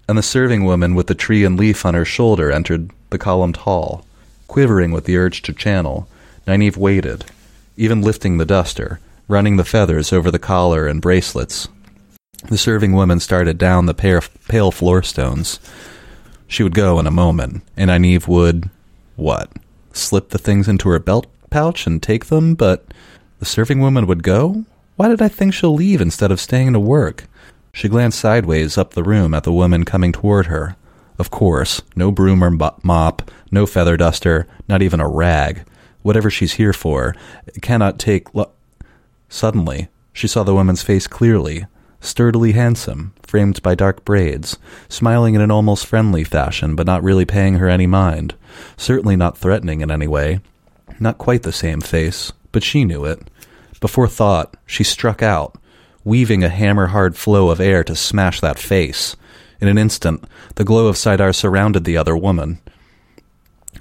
and the serving woman with the tree and leaf on her shoulder entered the columned hall. Quivering with the urge to channel, Nynaeve waited, even lifting the duster, running the feathers over the collar and bracelets. The serving woman started down the pale, pale floor stones. She would go in a moment, and Nynaeve would, what, slip the things into her belt pouch and take them, but the serving woman would go? Why did I think she'll leave instead of staying to work? She glanced sideways up the room at the woman coming toward her. Of course, no broom or mop, no feather duster, not even a rag. Whatever she's here for, cannot take. Lo- Suddenly, she saw the woman's face clearly, sturdily handsome, framed by dark braids, smiling in an almost friendly fashion, but not really paying her any mind. Certainly not threatening in any way. Not quite the same face, but she knew it. Before thought, she struck out, weaving a hammer hard flow of air to smash that face. In an instant, the glow of saidar surrounded the other woman.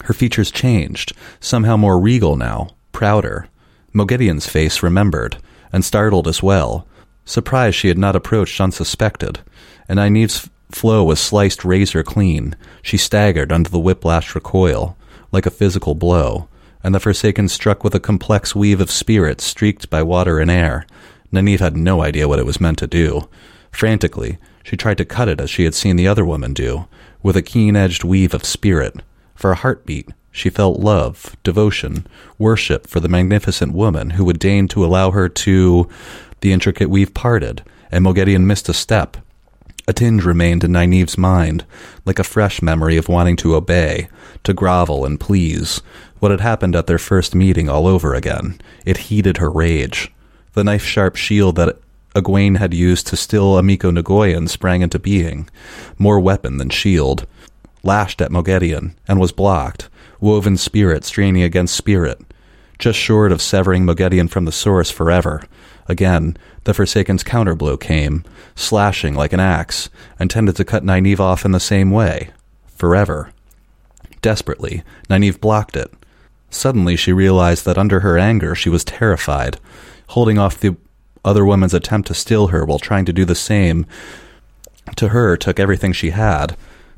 Her features changed, somehow more regal now, prouder. Moghedien's face remembered, and startled as well, surprised she had not approached unsuspected, and Nynaeve's flow was sliced razor clean. She staggered under the whiplash recoil, like a physical blow, and the Forsaken struck with a complex weave of spirit streaked by water and air. Nynaeve had no idea what it was meant to do. Frantically, she tried to cut it as she had seen the other woman do, with a keen-edged weave of spirit. For a heartbeat, she felt love, devotion, worship for the magnificent woman who would deign to allow her to. The intricate weave parted, and Moghedien missed a step. A tinge remained in Nynaeve's mind, like a fresh memory of wanting to obey, to grovel and please. What had happened at their first meeting all over again. It heated her rage. The knife sharp shield that Egwene had used to still Amico Nagoyin sprang into being, more weapon than shield, lashed at Moghedien, and was blocked, woven spirit straining against spirit, just short of severing Moghedien from the source forever. Again, the Forsaken's counterblow came, slashing like an axe, and tended to cut Nynaeve off in the same way. Forever. Desperately, Nynaeve blocked it. Suddenly she realized that under her anger she was terrified, holding off the other woman's attempt to steal her while trying to do the same. To her took everything she had.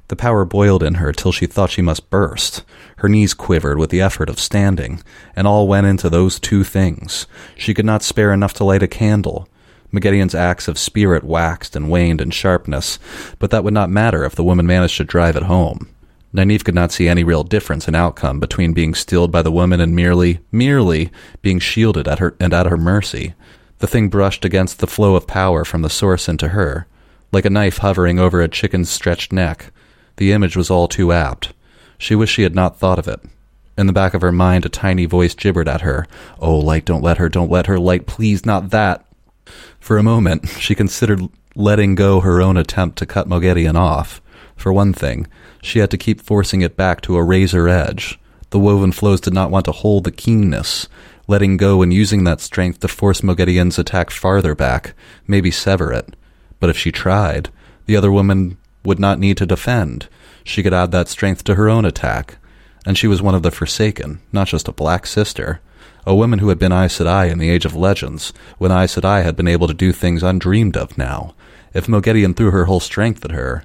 The power boiled in her till she thought she must burst. Her knees quivered with the effort of standing, and all went into those two things. She could not spare enough to light a candle. Moghedien's axe of spirit waxed and waned in sharpness, but that would not matter if the woman managed to drive it home. Nynaeve could not see any real difference in outcome between being stilled by the woman and merely, merely being shielded at her and at her mercy. The thing brushed against the flow of power from the source into her, like a knife hovering over a chicken's stretched neck. The image was all too apt. She wished she had not thought of it. In the back of her mind, a tiny voice gibbered at her. Oh, light, don't let her, don't let her, light, please, not that. For a moment, she considered letting go her own attempt to cut Moghedien off. For one thing, she had to keep forcing it back to a razor edge. The woven flows did not want to hold the keenness. Letting go and using that strength to force Moghedien's attack farther back, maybe sever it. But if she tried, the other woman would not need to defend. She could add that strength to her own attack. And she was one of the Forsaken, not just a black sister. A woman who had been Aes Sedai in the Age of Legends, when Aes Sedai had been able to do things undreamed of now. If Moghedien threw her whole strength at her,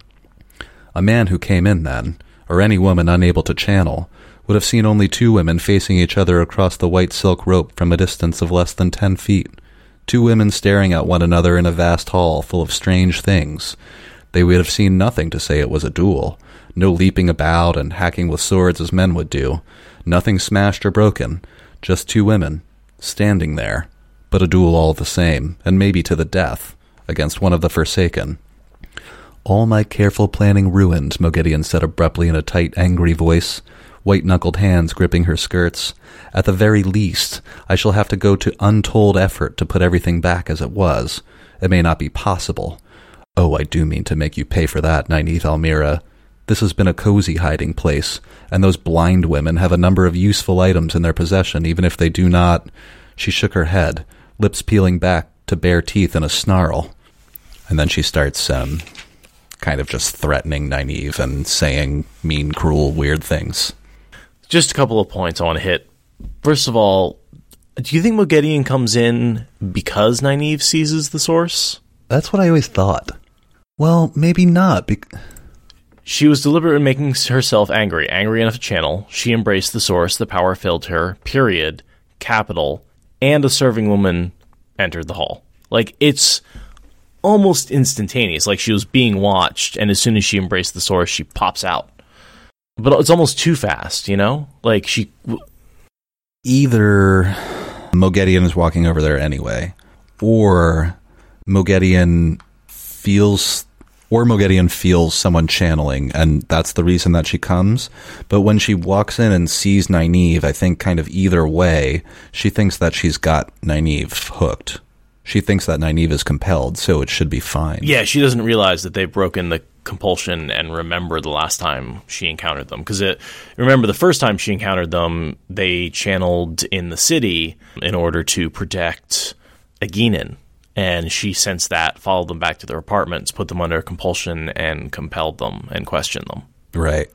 a man who came in then, or any woman unable to channel, would have seen only two women facing each other across the white silk rope from a distance of less than ten feet. Two women staring at one another in a vast hall full of strange things. They would have seen nothing to say it was a duel. No leaping about and hacking with swords as men would do. Nothing smashed or broken. Just two women, standing there. But a duel all the same, and maybe to the death, against one of the Forsaken. All my careful planning ruined, Moghedien said abruptly in a tight, angry voice, white knuckled hands gripping her skirts. At the very least, I shall have to go to untold effort to put everything back as it was. It may not be possible. Oh, I do mean to make you pay for that, Nynaeve al'Meara. This has been a cozy hiding place, and those blind women have a number of useful items in their possession, even if they do not. She shook her head, lips peeling back to bare teeth in a snarl. And then she starts, um, kind of just threatening Nynaeve and saying mean, cruel, weird things. Just a couple of points I want to hit. First of all, do you think Moghedien comes in because Nynaeve seizes the source? That's what I always thought. Well, maybe not. Be- she was deliberate in making herself angry, angry enough to channel. She embraced the source, the power filled her, period, capital, and a serving woman entered the hall. Like, it's almost instantaneous. Like, she was being watched, and as soon as she embraced the source, she pops out. But it's almost too fast, you know? Like, she. Either Moghedien is walking over there anyway, or Moghedien feels or Moghedien feels someone channeling, and that's the reason that she comes. But when she walks in and sees Nynaeve, I think kind of either way, she thinks that she's got Nynaeve hooked. She thinks that Nynaeve is compelled, so it should be fine. Yeah, she doesn't realize that they've broken the compulsion and remember the last time she encountered them. Because remember, the first time she encountered them, they channeled in the city in order to protect Egeanin and she sensed that, followed them back to their apartments, put them under compulsion, and compelled them and questioned them. Right.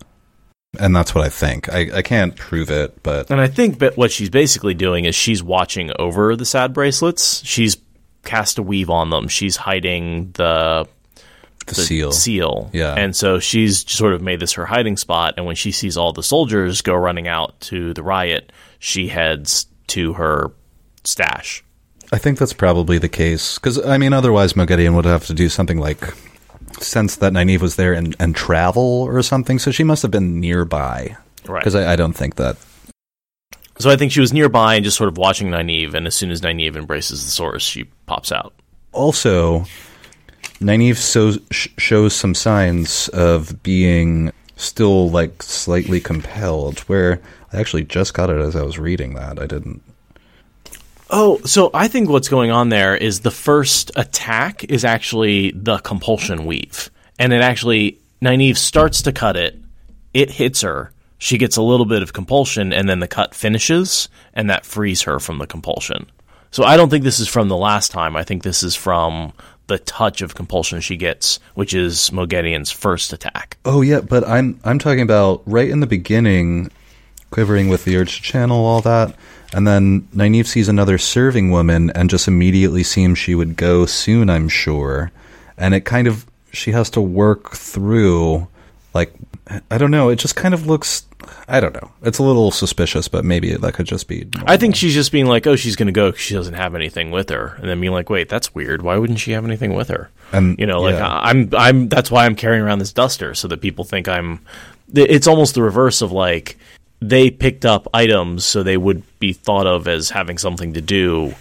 And that's what I think. I, I can't prove it, but. And I think that what she's basically doing is she's watching over the sad bracelets. She's cast a weave on them. She's hiding the the, the, seal. Seal. Yeah. And so she's sort of made this her hiding spot. And when she sees all the soldiers go running out to the riot, she heads to her stash. I think that's probably the case because I mean, otherwise Moghedien would have to do something like sense that Nynaeve was there and, and travel or something. So she must have been nearby, right? Because I, I, don't think that. So I think she was nearby and just sort of watching Nynaeve, and as soon as Nynaeve embraces the source, she pops out. Also, Nynaeve so, sh- shows some signs of being still like slightly compelled. Where I actually just got it as I was reading that. I didn't Oh, so I think what's going on there is the first attack is actually the compulsion weave. And it actually, Nynaeve starts to cut it, it hits her, she gets a little bit of compulsion, and then the cut finishes, and that frees her from the compulsion. So I don't think this is from the last time. I think this is from the touch of compulsion she gets, which is Moghedien's first attack. Oh yeah, but I'm I'm talking about right in the beginning, quivering with the urge to channel all that. And then Nynaeve sees another serving woman and just immediately seems she would go soon, I'm sure. And it kind of, she has to work through, like, I don't know, it just kind of looks, I don't know. It's a little suspicious, but maybe that could just be. Normal. I think she's just being like, oh, she's going to go because she doesn't have anything with her. And then being like, wait, that's weird. Why wouldn't she have anything with her? And, you know, like, yeah. I'm, I'm, that's why I'm carrying around this duster so that people think I'm it's almost the reverse of like they picked up items so they would be thought of as having something to do,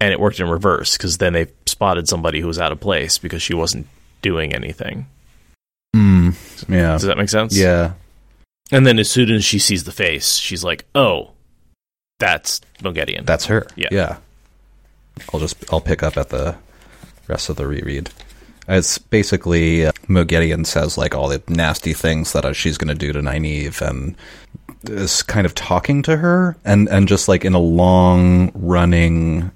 and it worked in reverse because then they spotted somebody who was out of place because she wasn't doing anything. Mm, yeah. Does that make sense? Yeah. And then as soon as she sees the face, she's like, "Oh, that's Moghedien." That's her. Yeah. Yeah. I'll just I'll pick up at the rest of the reread. It's basically uh, Moghedien says like all the nasty things that uh, she's going to do to Nynaeve and is kind of talking to her and and just like in a long running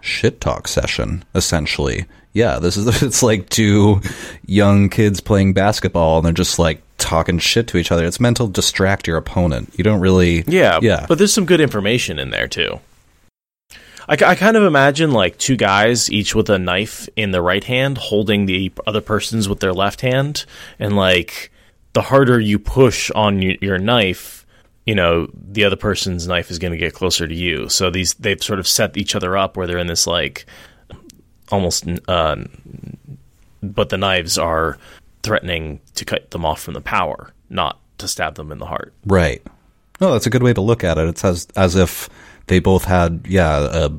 shit talk session essentially. Yeah, this is it's like two young kids playing basketball and they're just like talking shit to each other. It's meant to distract your opponent. You don't really Yeah, Yeah. But there's some good information in there too. I, I kind of imagine like two guys, each with a knife in the right hand, holding the other person's with their left hand, and like the harder you push on your knife, you know, the other person's knife is going to get closer to you. So these they've sort of set each other up where they're in this like almost, uh, but the knives are threatening to cut them off from the power, not to stab them in the heart. Right. No, that's a good way to look at it. It's as as if they both had yeah a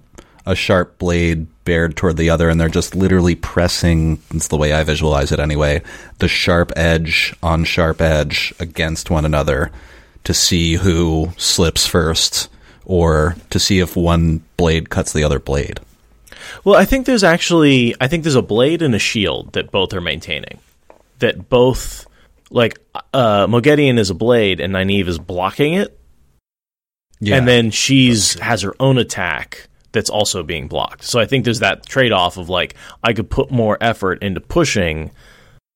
a sharp blade bared toward the other, and they're just literally pressing. It's the way I visualize it anyway. The sharp edge on sharp edge against one another to see who slips first, or to see if one blade cuts the other blade. Well, I think there's actually I think there's a blade and a shield that both are maintaining. That both like uh Moghedien is a blade and Nynaeve is blocking it. Yeah. And then she's has her own attack that's also being blocked. So I think there's that trade-off of like I could put more effort into pushing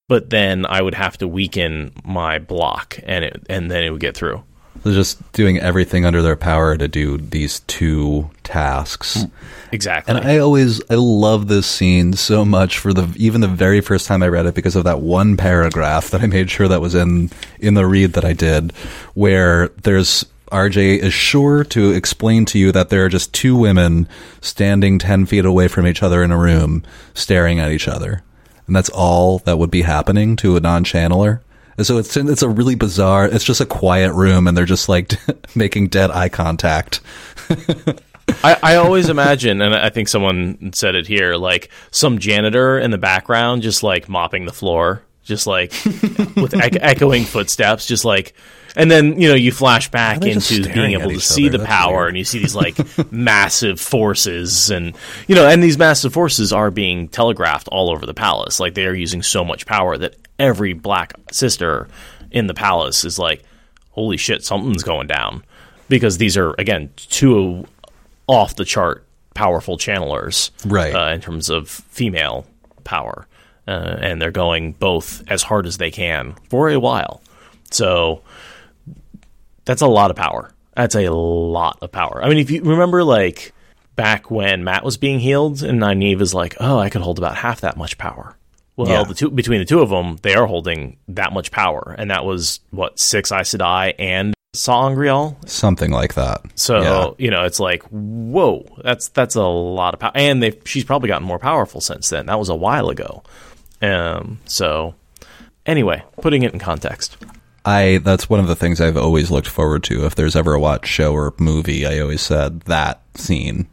but then I would have to weaken my block and it and then it would get through. They're just doing everything under their power to do these two tasks. Mm, exactly. And I always I love this scene so much for the even the very first time I read it because of that one paragraph that I made sure that was in in the read that I did where there's RJ is sure to explain to you that there are just two women standing 10 feet away from each other in a room staring at each other. And that's all that would be happening to a non-channeler. And so it's it's a really bizarre. It's just a quiet room, and they're just like making dead eye contact. I, I always imagine, and I think someone said it here, like some janitor in the background, just like mopping the floor, just like with ec- echoing footsteps, just like, and then you know you flash back Why are they just into being able to see other? the That's power, weird. and you see these like massive forces, and you know, and these massive forces are being telegraphed all over the palace. Like they are using so much power that every black sister in the palace is like, holy shit, something's going down, because these are again two off the chart powerful channelers, Right. Uh, in terms of female power, uh, and they're going both as hard as they can for a while. So that's a lot of power. That's a lot of power. I mean, if you remember, like back when Mat was being healed, and Nynaeve is like, "Oh, I could hold about half that much power." Well, Yeah. the two between the two of them, they are holding that much power, and that was what six Aes Sedai and sa'angreal Something like that. so Yeah. you know, it's like, whoa, that's that's a lot of power, and they she's probably gotten more powerful since then. That was a while ago. Um. So, anyway, putting it in context. I that's one of the things I've always looked forward to. If there's ever a watch show or movie, I always said that scene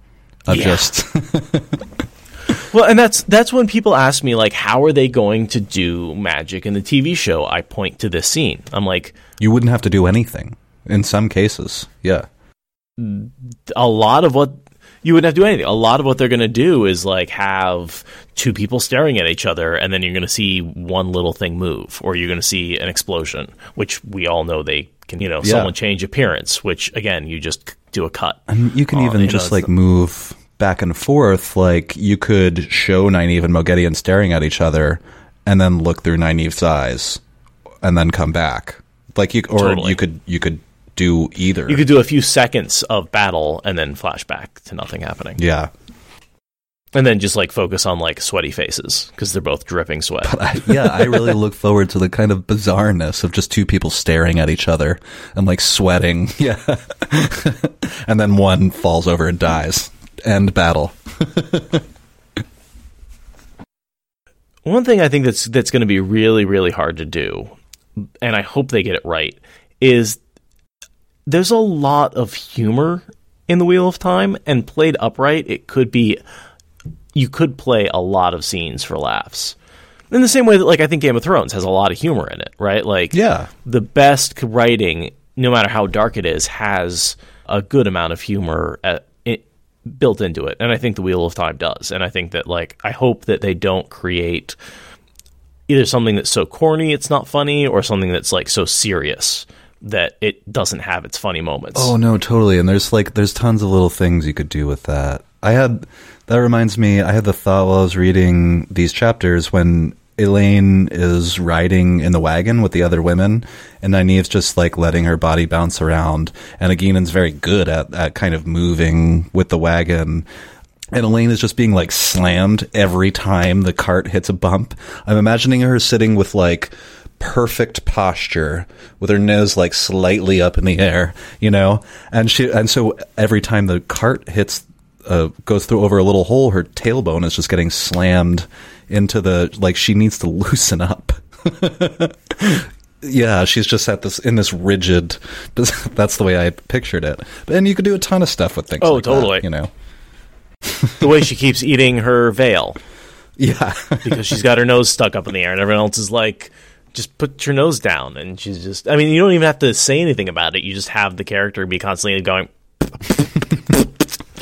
of Yeah. just Well, and that's that's when people ask me like, how are they going to do magic in the TV show? I point to this scene. I'm like, you wouldn't have to do anything in some cases. Yeah. a lot of what you wouldn't have to do anything. A lot of what they're going to do is like have two people staring at each other, and then you're going to see one little thing move, or you're going to see an explosion, which we all know they can. You know, Yeah. someone change appearance, which again, you just do a cut. And you can Oh, even you just it's like move back and forth. Like you could show Nynaeve and Moghedien staring at each other, and then look through Nynaeve's eyes, and then come back. Like you, or Totally. you could you could do either. You could do a few seconds of battle and then flashback to nothing happening. yeah. And then just like focus on like sweaty faces because they're both dripping sweat. I, yeah, I really look forward to the kind of bizarreness of just two people staring at each other and like sweating. Yeah. and then one falls over and dies. End battle. One thing I think that's that's going to be really really hard to do and I hope they get it right, is there's a lot of humor in the Wheel of Time, and played upright, it could be you could play a lot of scenes for laughs. In the same way that, like, I think Game of Thrones has a lot of humor in it, right? Like, Yeah. the best writing, no matter how dark it is, has a good amount of humor at, it, built into it, and I think the Wheel of Time does. And I think that, like, I hope that they don't create either something that's so corny it's not funny, or something that's like so serious that it doesn't have its funny moments. Oh no, totally. And there's like there's tons of little things you could do with that. I had that reminds me. I had the thought while I was reading these chapters when Elayne is riding in the wagon with the other women, and Nynaeve's just like letting her body bounce around, and Egeanin's very good at at kind of moving with the wagon. And Elayne is just being like slammed every time the cart hits a bump. I'm imagining her sitting with like perfect posture with her nose like slightly up in the air, you know? And she and so every time the cart hits uh, goes through over a little hole, her tailbone is just getting slammed into the like she needs to loosen up. yeah, she's just at this in this rigid. That's the way I pictured it. And you could do a ton of stuff with things. Oh, like that, totally. you know. the way she keeps eating her veil. Yeah. because she's got her nose stuck up in the air, and everyone else is like, just put your nose down. And she's just, I mean, you don't even have to say anything about it. You just have the character be constantly going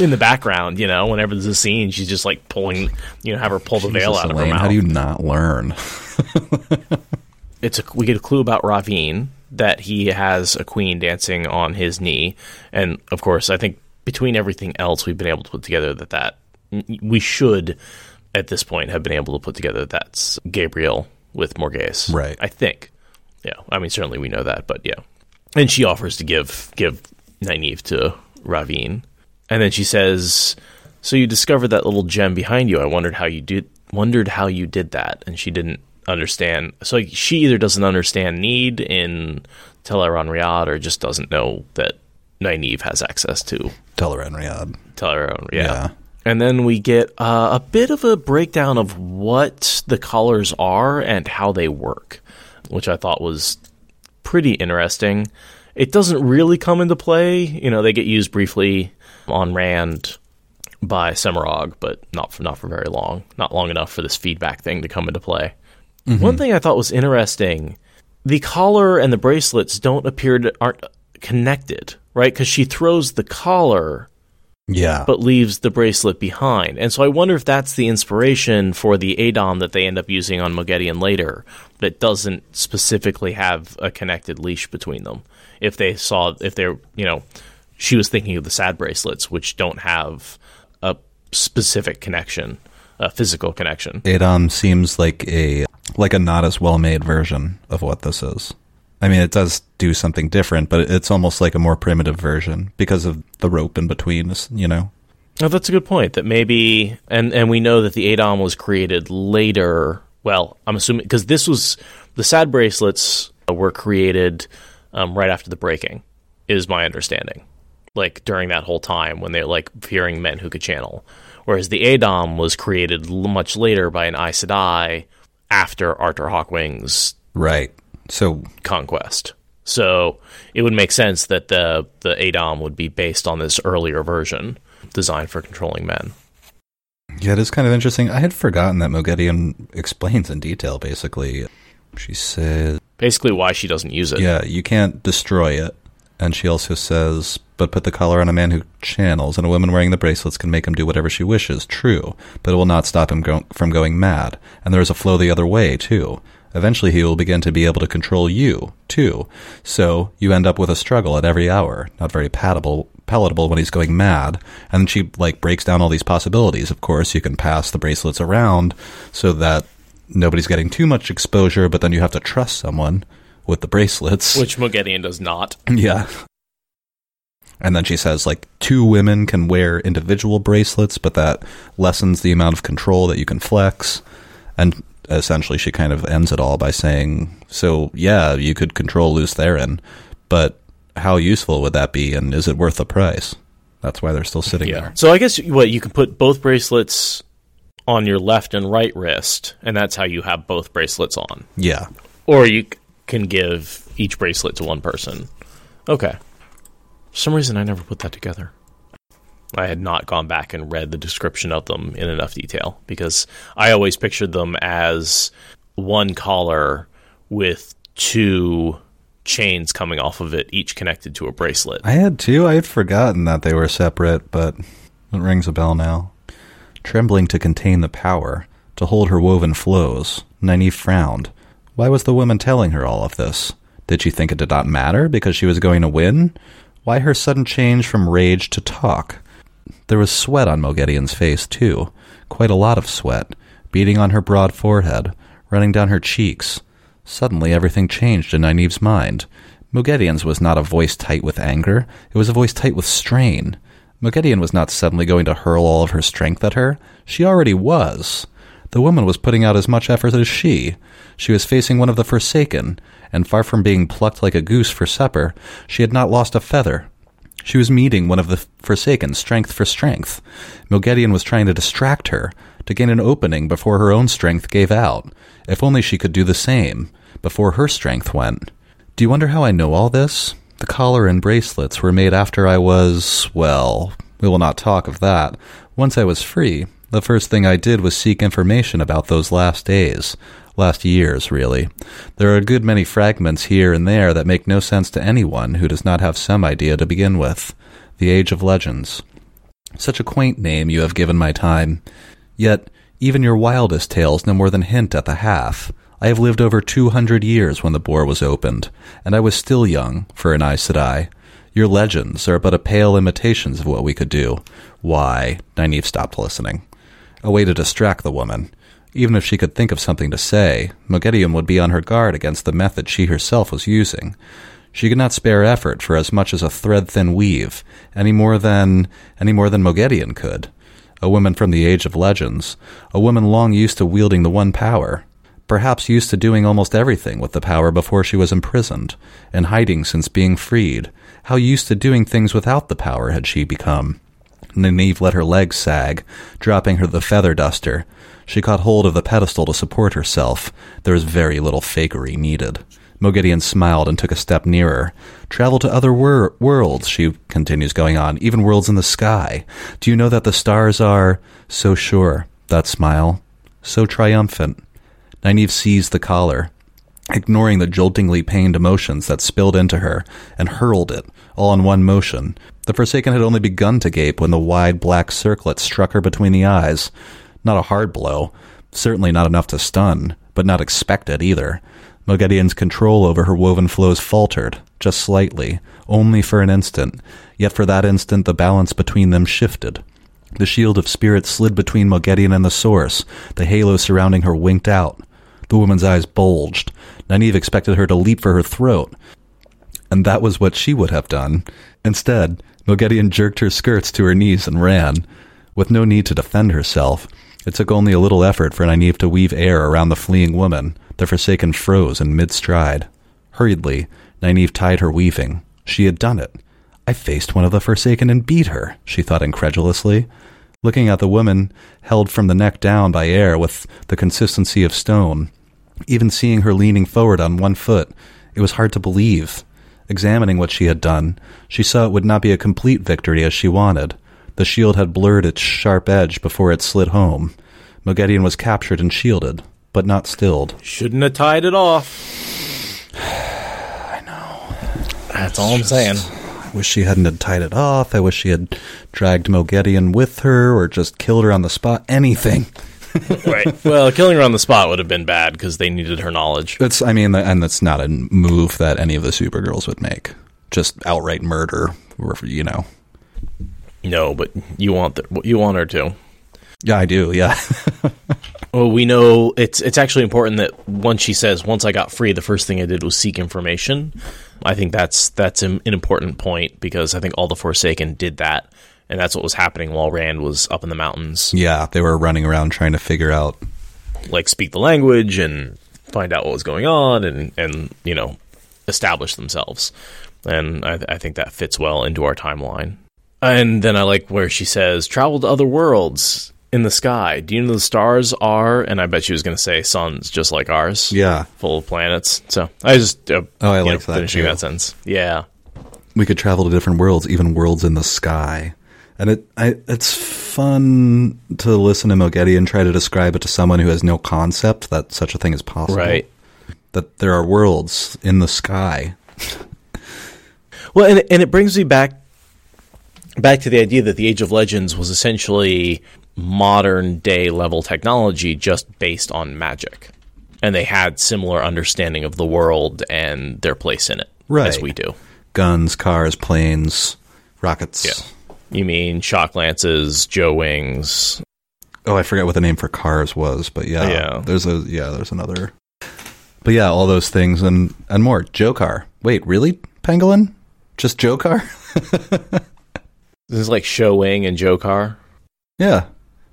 in the background, you know, whenever there's a scene, she's just like pulling, you know, have her pull the veil Jesus, out of her mouth. How do you not learn? it's a we get a clue about Rahvin that he has a queen dancing on his knee, and of course, I think between everything else we've been able to put together that that we should at this point have been able to put together that's Gaebril with Morgase, Right. I think. Yeah, I mean certainly we know that, but yeah, and she offers to give give Nynaeve to Rahvin, and then she says, "So you discovered that little gem behind you. I wondered how you did wondered how you did that." And she didn't understand. So like, she either doesn't understand need in Tel'aran'rhiod or just doesn't know that Nynaeve has access to Tel'aran'rhiod. Teleron, yeah. Yeah. And then we get uh, a bit of a breakdown of what the colors are and how they work, which I thought was pretty interesting. It doesn't really come into play. You know, they get used briefly on Rand by Semirhage, but not for not for very long. Not long enough for this feedback thing to come into play. One thing I thought was interesting: the collar and the bracelets don't appear to aren't connected, right? Because she throws the collar Yeah. but leaves the bracelet behind. And so I wonder if that's the inspiration for the a'dam that they end up using on Moghedien later that doesn't specifically have a connected leash between them. If they saw, if they're, you know, she was thinking of the sad bracelets, which don't have a specific connection, a physical connection. a'dam seems like a like a not as well made version of what this is. I mean, it does do something different, but it's almost like a more primitive version because of the rope in between. You know, Oh, that's a good point. That maybe, and and we know that the a'dam was created later. Well, I'm assuming because this was the sad bracelets were created um, right after the breaking, is my understanding. Like during that whole time when they're like fearing men who could channel, whereas the a'dam was created l- much later by an Aes Sedai after Arthur Hawkwing's right? So conquest. So it would make sense that the the a'dam would be based on this earlier version designed for controlling men. yeah, it is kind of interesting. I had forgotten that Moghedien explains in detail. Basically, she says, Basically, why she doesn't use it. "Yeah, you can't destroy it." And she also says, "But put the collar on a man who channels, and a woman wearing the bracelets can make him do whatever she wishes. True, but it will not stop him go- from going mad. And there is a flow the other way too. Eventually, he will begin to be able to control you too. So you end up with a struggle at every hour. Not very palatable." palatable when he's going mad and then she like breaks down all these possibilities of course you can pass the bracelets around so that nobody's getting too much exposure but then you have to trust someone with the bracelets Which Moghedien does not. yeah. And then she says, like, two women can wear individual bracelets, but that lessens the amount of control that you can flex. And essentially, she kind of ends it all by saying, so, yeah, you could control Lews Therin, but how useful would that be, and is it worth the price? That's why they're still sitting there. So I guess what you can put both bracelets on your left and right wrist, and that's how you have both bracelets on. Yeah. Or you can give each bracelet to one person. Okay. For some reason, I never put that together. I had not gone back and read the description of them in enough detail because I always pictured them as one collar with two chains coming off of it, each connected to a bracelet. I had two. I had forgotten that they were separate, but it rings a bell now. Trembling to contain the power, to hold her woven flows, Nynaeve frowned. Why was the woman telling her all of this? Did she think it did not matter because she was going to win? Why her sudden change from rage to talk? There was sweat on Moghedien's face, too. Quite a lot of sweat, beading on her broad forehead, running down her cheeks. Suddenly everything changed in Nynaeve's mind. Moghedien's was not a voice tight with anger, it was a voice tight with strain. Moghedien was not suddenly going to hurl all of her strength at her. She already was. The woman was putting out as much effort as she. She was facing one of the Forsaken, and far from being plucked like a goose for supper, she had not lost a feather. She was meeting one of the Forsaken strength for strength. Moghedien was trying to distract her, to gain an opening before her own strength gave out. If only she could do the same, before her strength went. Do you wonder how I know all this? The collar and bracelets were made after I was, well, we will not talk of that. Once I was free, the first thing I did was seek information about those last days. Last years, really. There are a good many fragments here and there that make no sense to anyone who does not have some idea to begin with. The Age of Legends. Such a quaint name you have given my time. Yet, even your wildest tales no more than hint at the half. I have lived over two hundred years when the bore was opened, and I was still young for an Aes Sedai. Your legends are but a pale imitations of what we could do. Why? Nynaeve stopped listening. A way to distract the woman. Even if she could think of something to say, Moghedien would be on her guard against the method she herself was using. She could not spare effort for as much as a thread-thin weave, any more than any more than Moghedien could. A woman from the age of legends, a woman long used to wielding the one power, perhaps used to doing almost everything with the power before she was imprisoned, and hiding since being freed. How used to doing things without the power had she become? Nynaeve let her legs sag, dropping her the feather duster. She caught hold of the pedestal to support herself. There was very little fakery needed. Moghedien smiled and took a step nearer. Travel to other wor- worlds, she continues going on, even worlds in the sky. Do you know that the stars are so sure? That smile. So triumphant. Nynaeve seized the collar, ignoring the joltingly pained emotions that spilled into her, and hurled it, all in one motion. The Forsaken had only begun to gape when the wide black circlet struck her between the eyes. Not a hard blow, certainly not enough to stun, but not expected either. Moghedien's control over her woven flows faltered, just slightly, only for an instant, yet for that instant the balance between them shifted. The shield of spirit slid between Moghedien and the source. The halo surrounding her winked out. The woman's eyes bulged. Nynaeve expected her to leap for her throat. And that was what she would have done. Instead, Moghedien jerked her skirts to her knees and ran. With no need to defend herself, it took only a little effort for Nynaeve to weave air around the fleeing woman. The Forsaken froze in mid-stride. Hurriedly, Nynaeve tied her weaving. She had done it. I faced one of the Forsaken and beat her, she thought incredulously. Looking at the woman, held from the neck down by air with the consistency of stone, even seeing her leaning forward on one foot, it was hard to believe. Examining what she had done, she saw it would not be a complete victory as she wanted. The shield had blurred its sharp edge before it slid home. Moghedien was captured and shielded, but not stilled. Shouldn't have tied it off. I know. That's all I'm saying. I wish she hadn't had tied it off. I wish she had dragged Moghedien with her or just killed her on the spot. Anything. right. Well, killing her on the spot would have been bad because they needed her knowledge. That's, I mean, and that's not a move that any of the Supergirls would make. Just outright murder, or, you know. No, but you want the, you want her to. Yeah, I do. Yeah. well, we know it's it's actually important that once she says, "Once I got free, the first thing I did was seek information." I think that's that's an, an important point because I think all the Forsaken did that, and that's what was happening while Rand was up in the mountains. Yeah, they were running around trying to figure out, like, speak the language and find out what was going on, and and you know, establish themselves. And I, I think that fits well into our timeline. And then I like where she says, travel to other worlds. in the sky. Do you know the stars are? And I bet she was going to say suns, just like ours. Yeah. full of planets. So I just uh, Oh, I like that, finishing too. that sentence. Yeah, we could travel to different worlds, even worlds in the sky. And it I, it's fun to listen to Moghedien try to describe it to someone who has no concept that such a thing is possible. Right. That there are worlds in the sky. Well, and and it brings me back back to the idea that the Age of Legends was essentially modern day level technology just based on magic. And they had similar understanding of the world and their place in it Right. as we do. Guns, cars, planes, rockets. Yeah. You mean shock lances, Joe wings. Oh, I forget what the name for cars was, but yeah, Yeah. there's a yeah, there's another. But yeah, all those things and and more. Joe car. Wait, really, Pangolin? Just Joe car? This is like show wing and Joe car. yeah.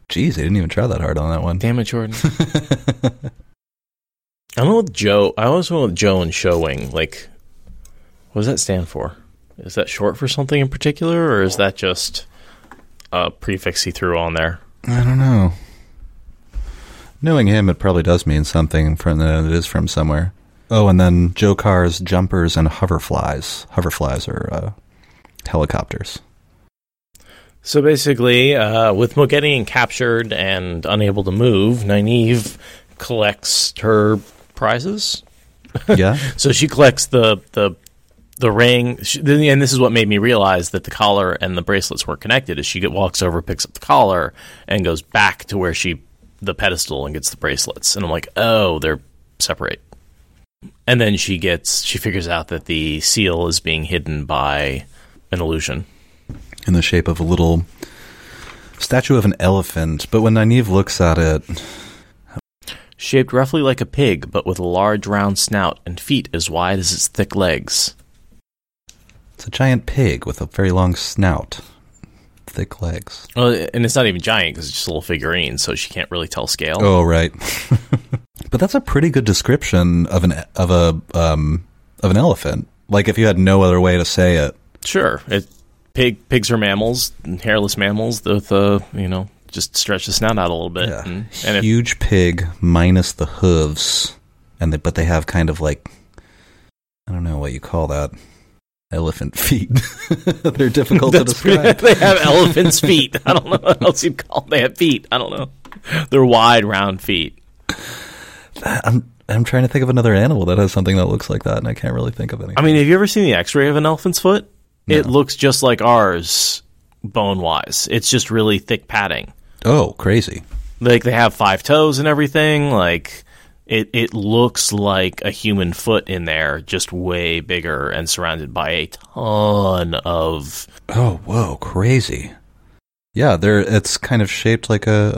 Jeez, they didn't even try that hard on that one. Damn it, Jordan. I don't know what Joe. I always went with Joe and show wing. Like, what does that stand for? Is that short for something in particular, or is that just a prefix he threw on there? I don't know. Knowing him, it probably does mean something from that it is from somewhere. Oh, and then Joe Car's jumpers and hoverflies. Hoverflies are uh, helicopters. So basically, uh, with Moghedien captured and unable to move, Nynaeve collects her prizes. Yeah. So she collects the the the ring, she, and this is what made me realize that the collar and the bracelets were connected. Is she get, walks over, picks up the collar, and goes back to where she the pedestal and gets the bracelets, and I'm like, oh, they're separate. And then she gets she figures out that the seal is being hidden by an illusion. In the shape of a little statue of an elephant. But when Nynaeve looks at it, Shaped roughly like a pig, but with a large round snout and feet as wide as its thick legs. it's a giant pig with a very long snout, thick legs. Well, and it's not even giant because it's just a little figurine, so she can't really tell scale. Oh, right. but that's a pretty good description of an of a um of an elephant. Like if you had no other way to say it. Sure, it, pig pigs are mammals, hairless mammals. With uh, you know, just stretch the snout out a little bit. And, and if, Huge pig minus the hooves, and they, but they have kind of like I don't know what you call that. Elephant feet. They're difficult to describe. they have elephants' feet. I don't know what else you'd call. They have feet. I don't know. They're wide, round feet. I'm I'm trying to think of another animal that has something that looks like that, and I can't really think of any. I mean, have you ever seen the X-ray of an elephant's foot? It looks just like ours, bone-wise. It's just really thick padding. Oh, crazy! Like they have five toes and everything. Like it, it looks like a human foot in there, just way bigger and surrounded by a ton of. Oh, whoa, crazy! Yeah, they're it's kind of shaped like a.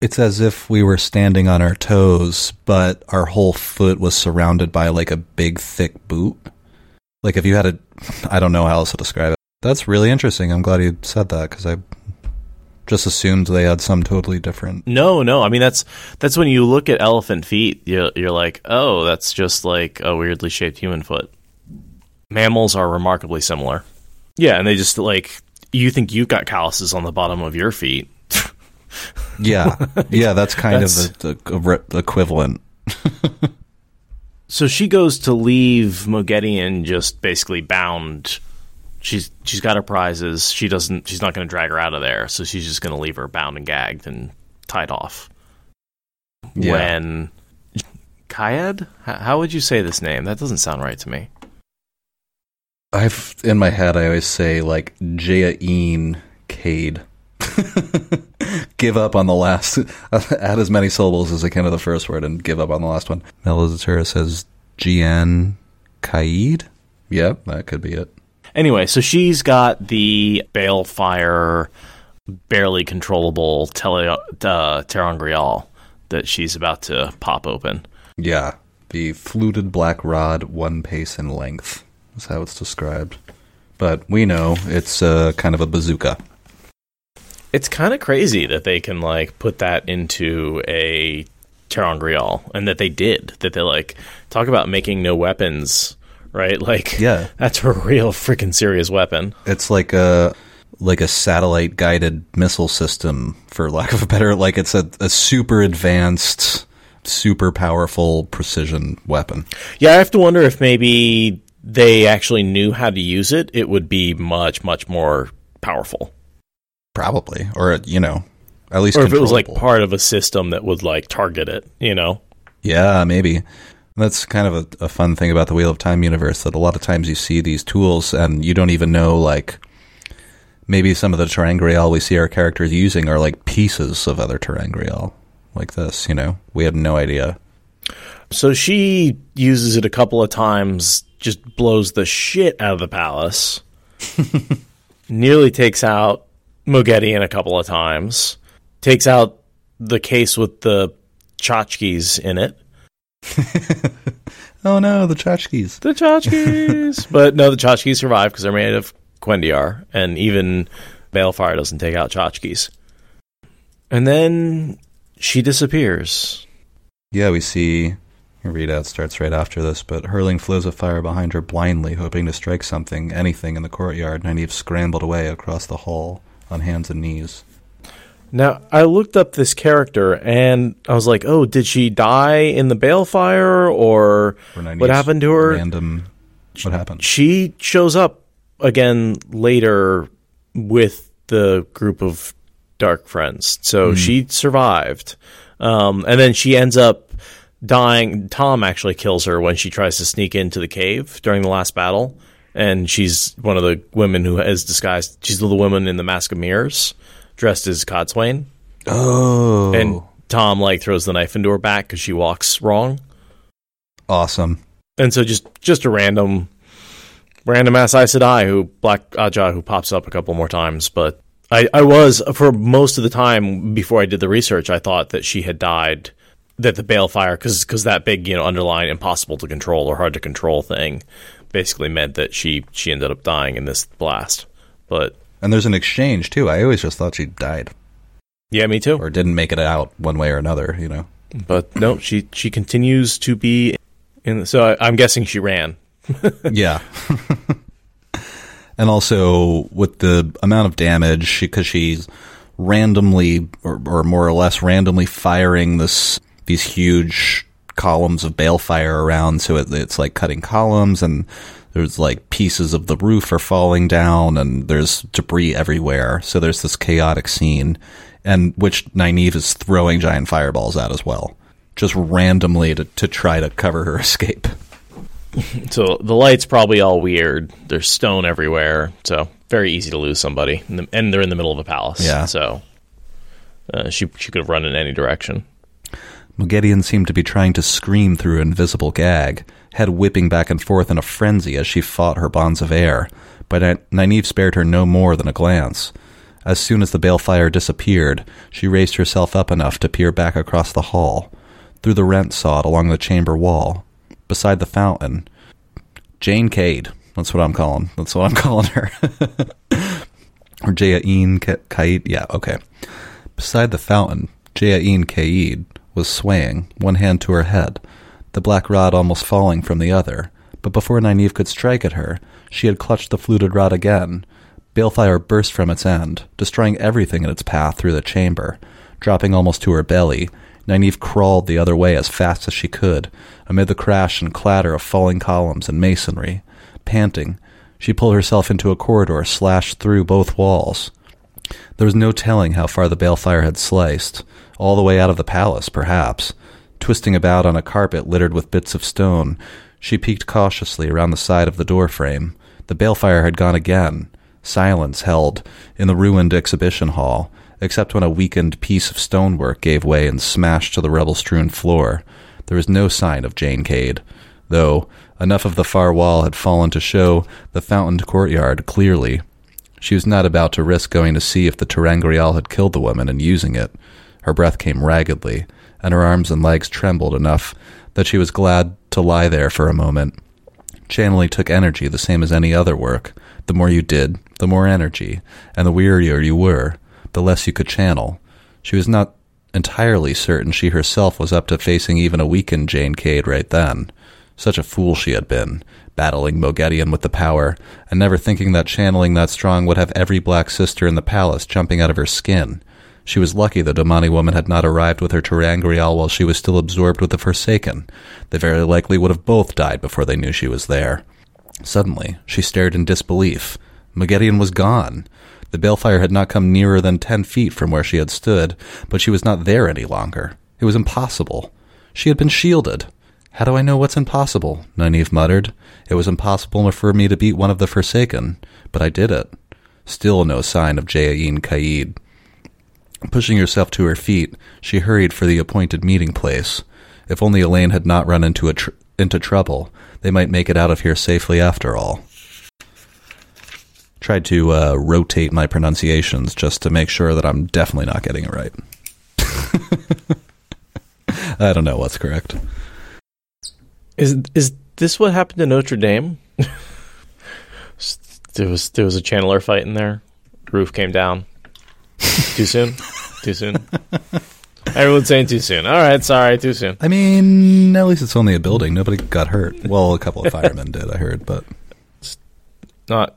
It's as if we were standing on our toes, but our whole foot was surrounded by like a big, thick boot. Like if you had a, I don't know how else to describe it. That's really interesting. I'm glad you said that because I just assumed they had some totally different. No, no. I mean that's that's when you look at elephant feet, you're, you're like, oh, that's just like a weirdly shaped human foot. Mammals are remarkably similar. Yeah, and they just like you think you've got calluses on the bottom of your feet. Yeah, yeah, that's kind That's- of the, the equivalent. So she goes to leave Moghedien just basically bound. She's she's got her prizes. She doesn't. She's not going to drag her out of there. So she's just going to leave her bound and gagged and tied off. Yeah. When Kayad, how would you say this name? That doesn't sound right to me. I've in my head I always say like Jaeen Cade. give up on the last add as many syllables as I can to the first word and give up on the last one. Melizatura says GN Kaid? Yep, that could be it. Anyway, so she's got the balefire, barely controllable tele, uh, ter'angreal that she's about to pop open. Yeah. The fluted black rod, one pace in length, is how it's described. But we know it's uh, kind of a bazooka. It's kind of crazy that they can like put that into a ter'angreal and that they did. That they like talk about making no weapons, right? Like Yeah. that's a real freaking serious weapon. It's like a like a satellite guided missile system, for lack of a better, like it's a, a super advanced, super powerful precision weapon. Yeah, I have to wonder if maybe they actually knew how to use it. It would be much, much more powerful. Probably, or you know, at least or if it was like part of a system that would like target it. You know, Yeah, maybe. That's kind of a, a fun thing about the Wheel of Time universe that a lot of times you see these tools and you don't even know, like, maybe some of the ter'angreal we see our characters using are like pieces of other ter'angreal, like this, you know? We have no idea. so she uses it a couple of times, just blows the shit out of the palace. Nearly takes out Moghedien a couple of times. Takes out the case with the tchotchkes in it. Oh no, the tchotchkes. The tchotchkes. but no, the tchotchkes survive because they're made of cuendillar, and even Balefire doesn't take out tchotchkes. And then she disappears. Yeah, we see. Your readout starts right after this, but hurling flows of fire behind her blindly, hoping to strike something, anything in the courtyard. Nynaeve scrambled away across the hall on hands and knees. Now, I looked up this character and I was like, oh, did she die in the Balefire or Or what happened to her? Random. What happened? She shows up again later with the group of Darkfriends. So she survived. Um, and then she ends up dying. Thom actually kills her when she tries to sneak into the cave during the last battle. And she's one of the women who is disguised. She's the woman in the Mask of Mirrors, dressed as Cadsuane. Oh. And Thom like throws the knife into her back because she walks wrong. awesome. And so just just a random random ass Aes Sedai who Black Ajah who pops up a couple more times, but I, I was for most of the time before I did the research, I thought that she had died that the balefire because because that big you know underlying impossible to control or hard to control thing basically meant that she she ended up dying in this blast. But And there's an exchange too. I always just thought she died yeah, me too. or didn't make it out one way or another. You know. But no, she she continues to be in. So I, I'm guessing she ran. yeah. and also with the amount of damage, because she's randomly or, or more or less randomly firing this these huge columns of balefire around, so it, it's like cutting columns and. There's like pieces of the roof are falling down and there's debris everywhere. So there's this chaotic scene and which Nynaeve is throwing giant fireballs at as well. Just randomly to, to try to cover her escape. So the light's probably all weird. There's stone everywhere, so very easy to lose somebody, and they're in the middle of a palace. Yeah. So uh, she she could have run in any direction. Moghedien seemed to be trying to scream through an invisible gag, head whipping back and forth in a frenzy as she fought her bonds of air, but Ny- Nynaeve spared her no more than a glance. As soon as the balefire disappeared, she raised herself up enough to peer back across the hall, through the rent sod along the chamber wall, beside the fountain. Jane Cade. That's what I'm calling. That's what I'm calling her. or Jayaeen Kaid. Yeah, okay. Beside the fountain, Jeaine Caide was swaying, one hand to her head, the black rod almost falling from the other. But before Nynaeve could strike at her, she had clutched the fluted rod again. Balefire burst from its end, destroying everything in its path through the chamber. Dropping almost to her belly, Nynaeve crawled the other way as fast as she could, amid the crash and clatter of falling columns and masonry. Panting, she pulled herself into a corridor slashed through both walls. There was no telling how far the balefire had sliced, all the way out of the palace, perhaps. Twisting about on a carpet littered with bits of stone, she peeked cautiously around the side of the door frame. The balefire had gone again. Silence held in the ruined exhibition hall, except when a weakened piece of stonework gave way and smashed to the rubble strewn floor. There was no sign of Jane Cade, though enough of the far wall had fallen to show the fountained courtyard clearly. She was not about to risk going to see if the ter'angreal had killed the woman and using it. Her breath came raggedly, and her arms and legs trembled enough that she was glad to lie there for a moment. Channeling took energy the same as any other work. The more you did, the more energy, and the wearier you were, the less you could channel. She was not entirely certain she herself was up to facing even a weakened Jane Cade right then. Such a fool she had been, battling Moghedien with the power, and never thinking that channeling that strong would have every black sister in the palace jumping out of her skin. She was lucky the Domani woman had not arrived with her ter'angreal while she was still absorbed with the Forsaken. They very likely would have both died before they knew she was there. Suddenly, she stared in disbelief. Moghedien was gone. The balefire had not come nearer than ten feet from where she had stood, but she was not there any longer. It was impossible. She had been shielded. How do I know what's impossible? Nynaeve muttered. It was impossible for me to beat one of the Forsaken, but I did it. Still no sign of Jeaine Caide. Pushing herself to her feet, she hurried for the appointed meeting place. If only Elayne had not run into a tr- into trouble, they might make it out of here safely after all. Tried to uh, rotate my pronunciations just to make sure that I'm definitely not getting it right. I don't know what's correct. Is is this what happened to Notre Dame? there was there was a channeler fight in there. Roof came down. Too soon. too soon. Everyone's saying too soon. All right, sorry, too soon. I mean, at least it's only a building. Nobody got hurt. Well, a couple of firemen did, I heard, but Not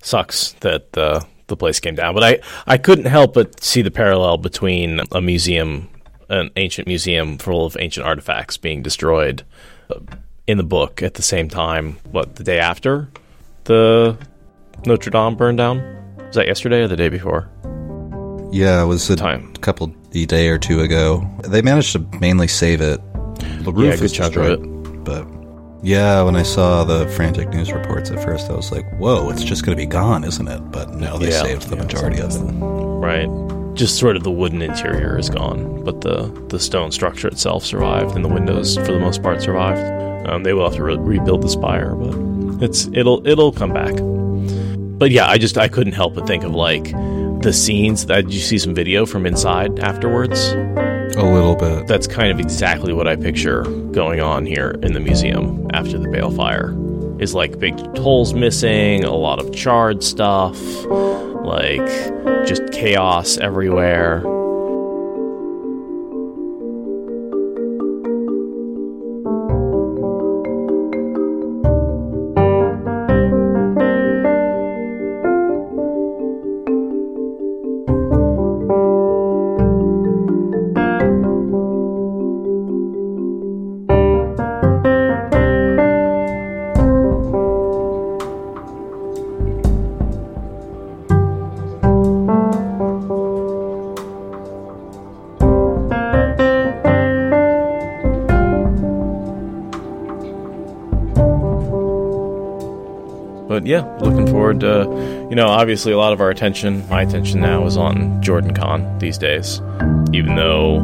sucks that uh, the place came down, but I I couldn't help but see the parallel between a museum, an ancient museum full of ancient artifacts being destroyed uh, in the book at the same time. What the day after the Notre Dame burned down? Was that yesterday or the day before? Yeah, it was a Time. couple a day or two ago. They managed to mainly save it. The roof Yeah, is chunk of destroyed, but yeah, when I saw the frantic news reports at first, I was like, "Whoa, it's just going to be gone, isn't it?" But no, they Yeah, saved the yeah, majority of it. Right. Just sort of the wooden interior is gone, but the, the stone structure itself survived, and the windows, for the most part, survived. Um, they will have to re- rebuild the spire, but it's it'll it'll come back. But yeah, I just I couldn't help but think of like the scenes. That did you see some video from inside afterwards? A little bit. That's kind of exactly what I picture going on here in the museum after the bale fire. Is like big holes missing, a lot of charred stuff, like just chaos everywhere. You know, obviously a lot of our attention, my attention now is on JordanCon these days. Even though,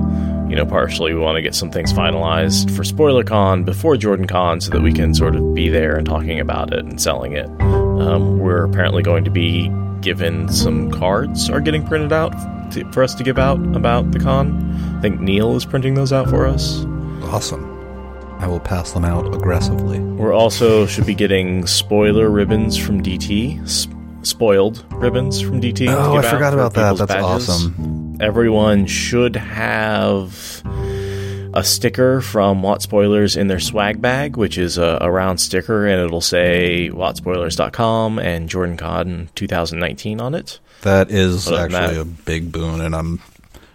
you know, partially we want to get some things finalized for Spoiler Con before JordanCon so that we can sort of be there and talking about it and selling it. Um, we're apparently going to be given some cards are getting printed out to, for us to give out about the con. I think Neil is printing those out for us. Awesome. I will pass them out aggressively. We're also should be getting spoiler ribbons from DT, spoiled ribbons from DT. Oh, I forgot for about that. That's badges. awesome. Everyone should have a sticker from WoT Spoilers in their swag bag, which is a, a round sticker, and it'll say wotspoilers.com and JordanCon 2019 on it. That is actually that- a big boon, and I'm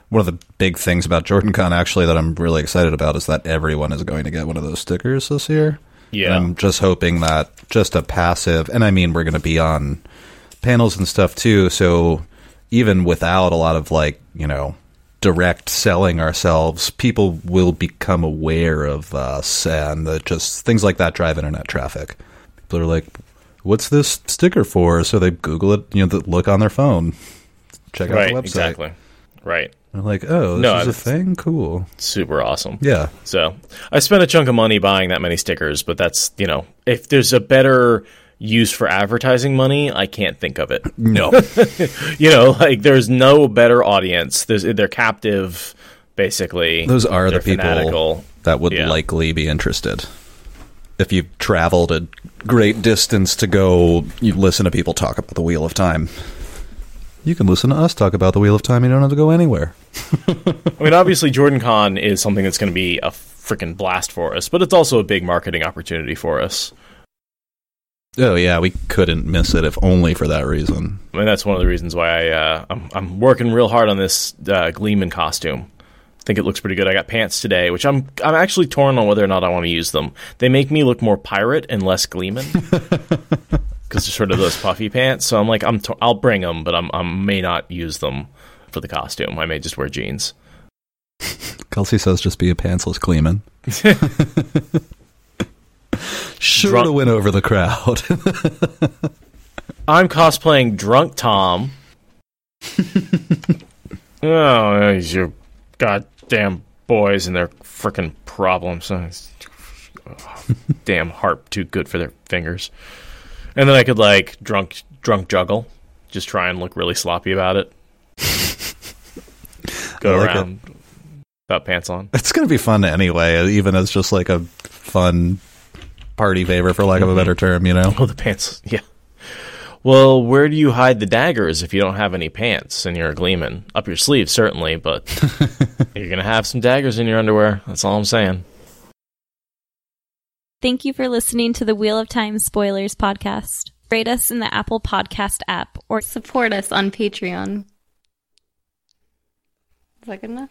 one of the big things about JordanCon actually that I'm really excited about is that everyone is going to get one of those stickers this year. Yeah. And I'm just hoping that just a passive, and I mean we're going to be on panels and stuff too, so even without a lot of like you know direct selling ourselves, people will become aware of us, and that just things like that drive internet traffic. People are like, "What's this sticker for?" So they Google it, you know, the look on their phone, check out right, the website. exactly. Right. They're like, "Oh, this No, is a thing. Cool." super awesome. Yeah. So I spent a chunk of money buying that many stickers, but that's you know, if there's a better use for advertising money, I can't think of it. No. you know, like there's no better audience. There's they're captive, basically. Those are They're the people fanatical. that would Yeah. likely be interested. If you've traveled a great distance to go, you listen to people talk about the Wheel of Time. You can listen to us talk about the Wheel of Time. You don't have to go anywhere. I mean, obviously, JordanCon is something that's going to be a freaking blast for us, but it's also a big marketing opportunity for us. Oh yeah, we couldn't miss it if only for that reason. I mean, that's one of the reasons why I, uh, I'm, I'm working real hard on this uh, Gleeman costume. I think it looks pretty good. I got pants today, which I'm I'm actually torn on whether or not I want to use them. They make me look more pirate and less Gleeman because they're sort of those puffy pants. So I'm like, I'm t- I'll bring them, but I'm I may not use them for the costume. I may just wear jeans. Kelsey says just be a pantsless Gleeman. sure Drunk- to win over the crowd. I'm cosplaying Drunk Thom. oh, these your goddamn boys and their freaking problems. Oh, Damn harp too good for their fingers. And then I could like drunk drunk juggle, just try and look really sloppy about it. Go like around without pants on. it's gonna be fun anyway, even as just like a fun party favor, for lack of a better mm-hmm. term. You know. Oh, the pants. Yeah. Well, where do you hide the daggers if you don't have any pants and you're a gleeman? Up your sleeve, certainly, but you're going to have some daggers in your underwear. That's all I'm saying. Thank you for listening to the Wheel of Time Spoilers podcast. Rate us in the Apple Podcast app or Support us on Patreon. Is that good enough?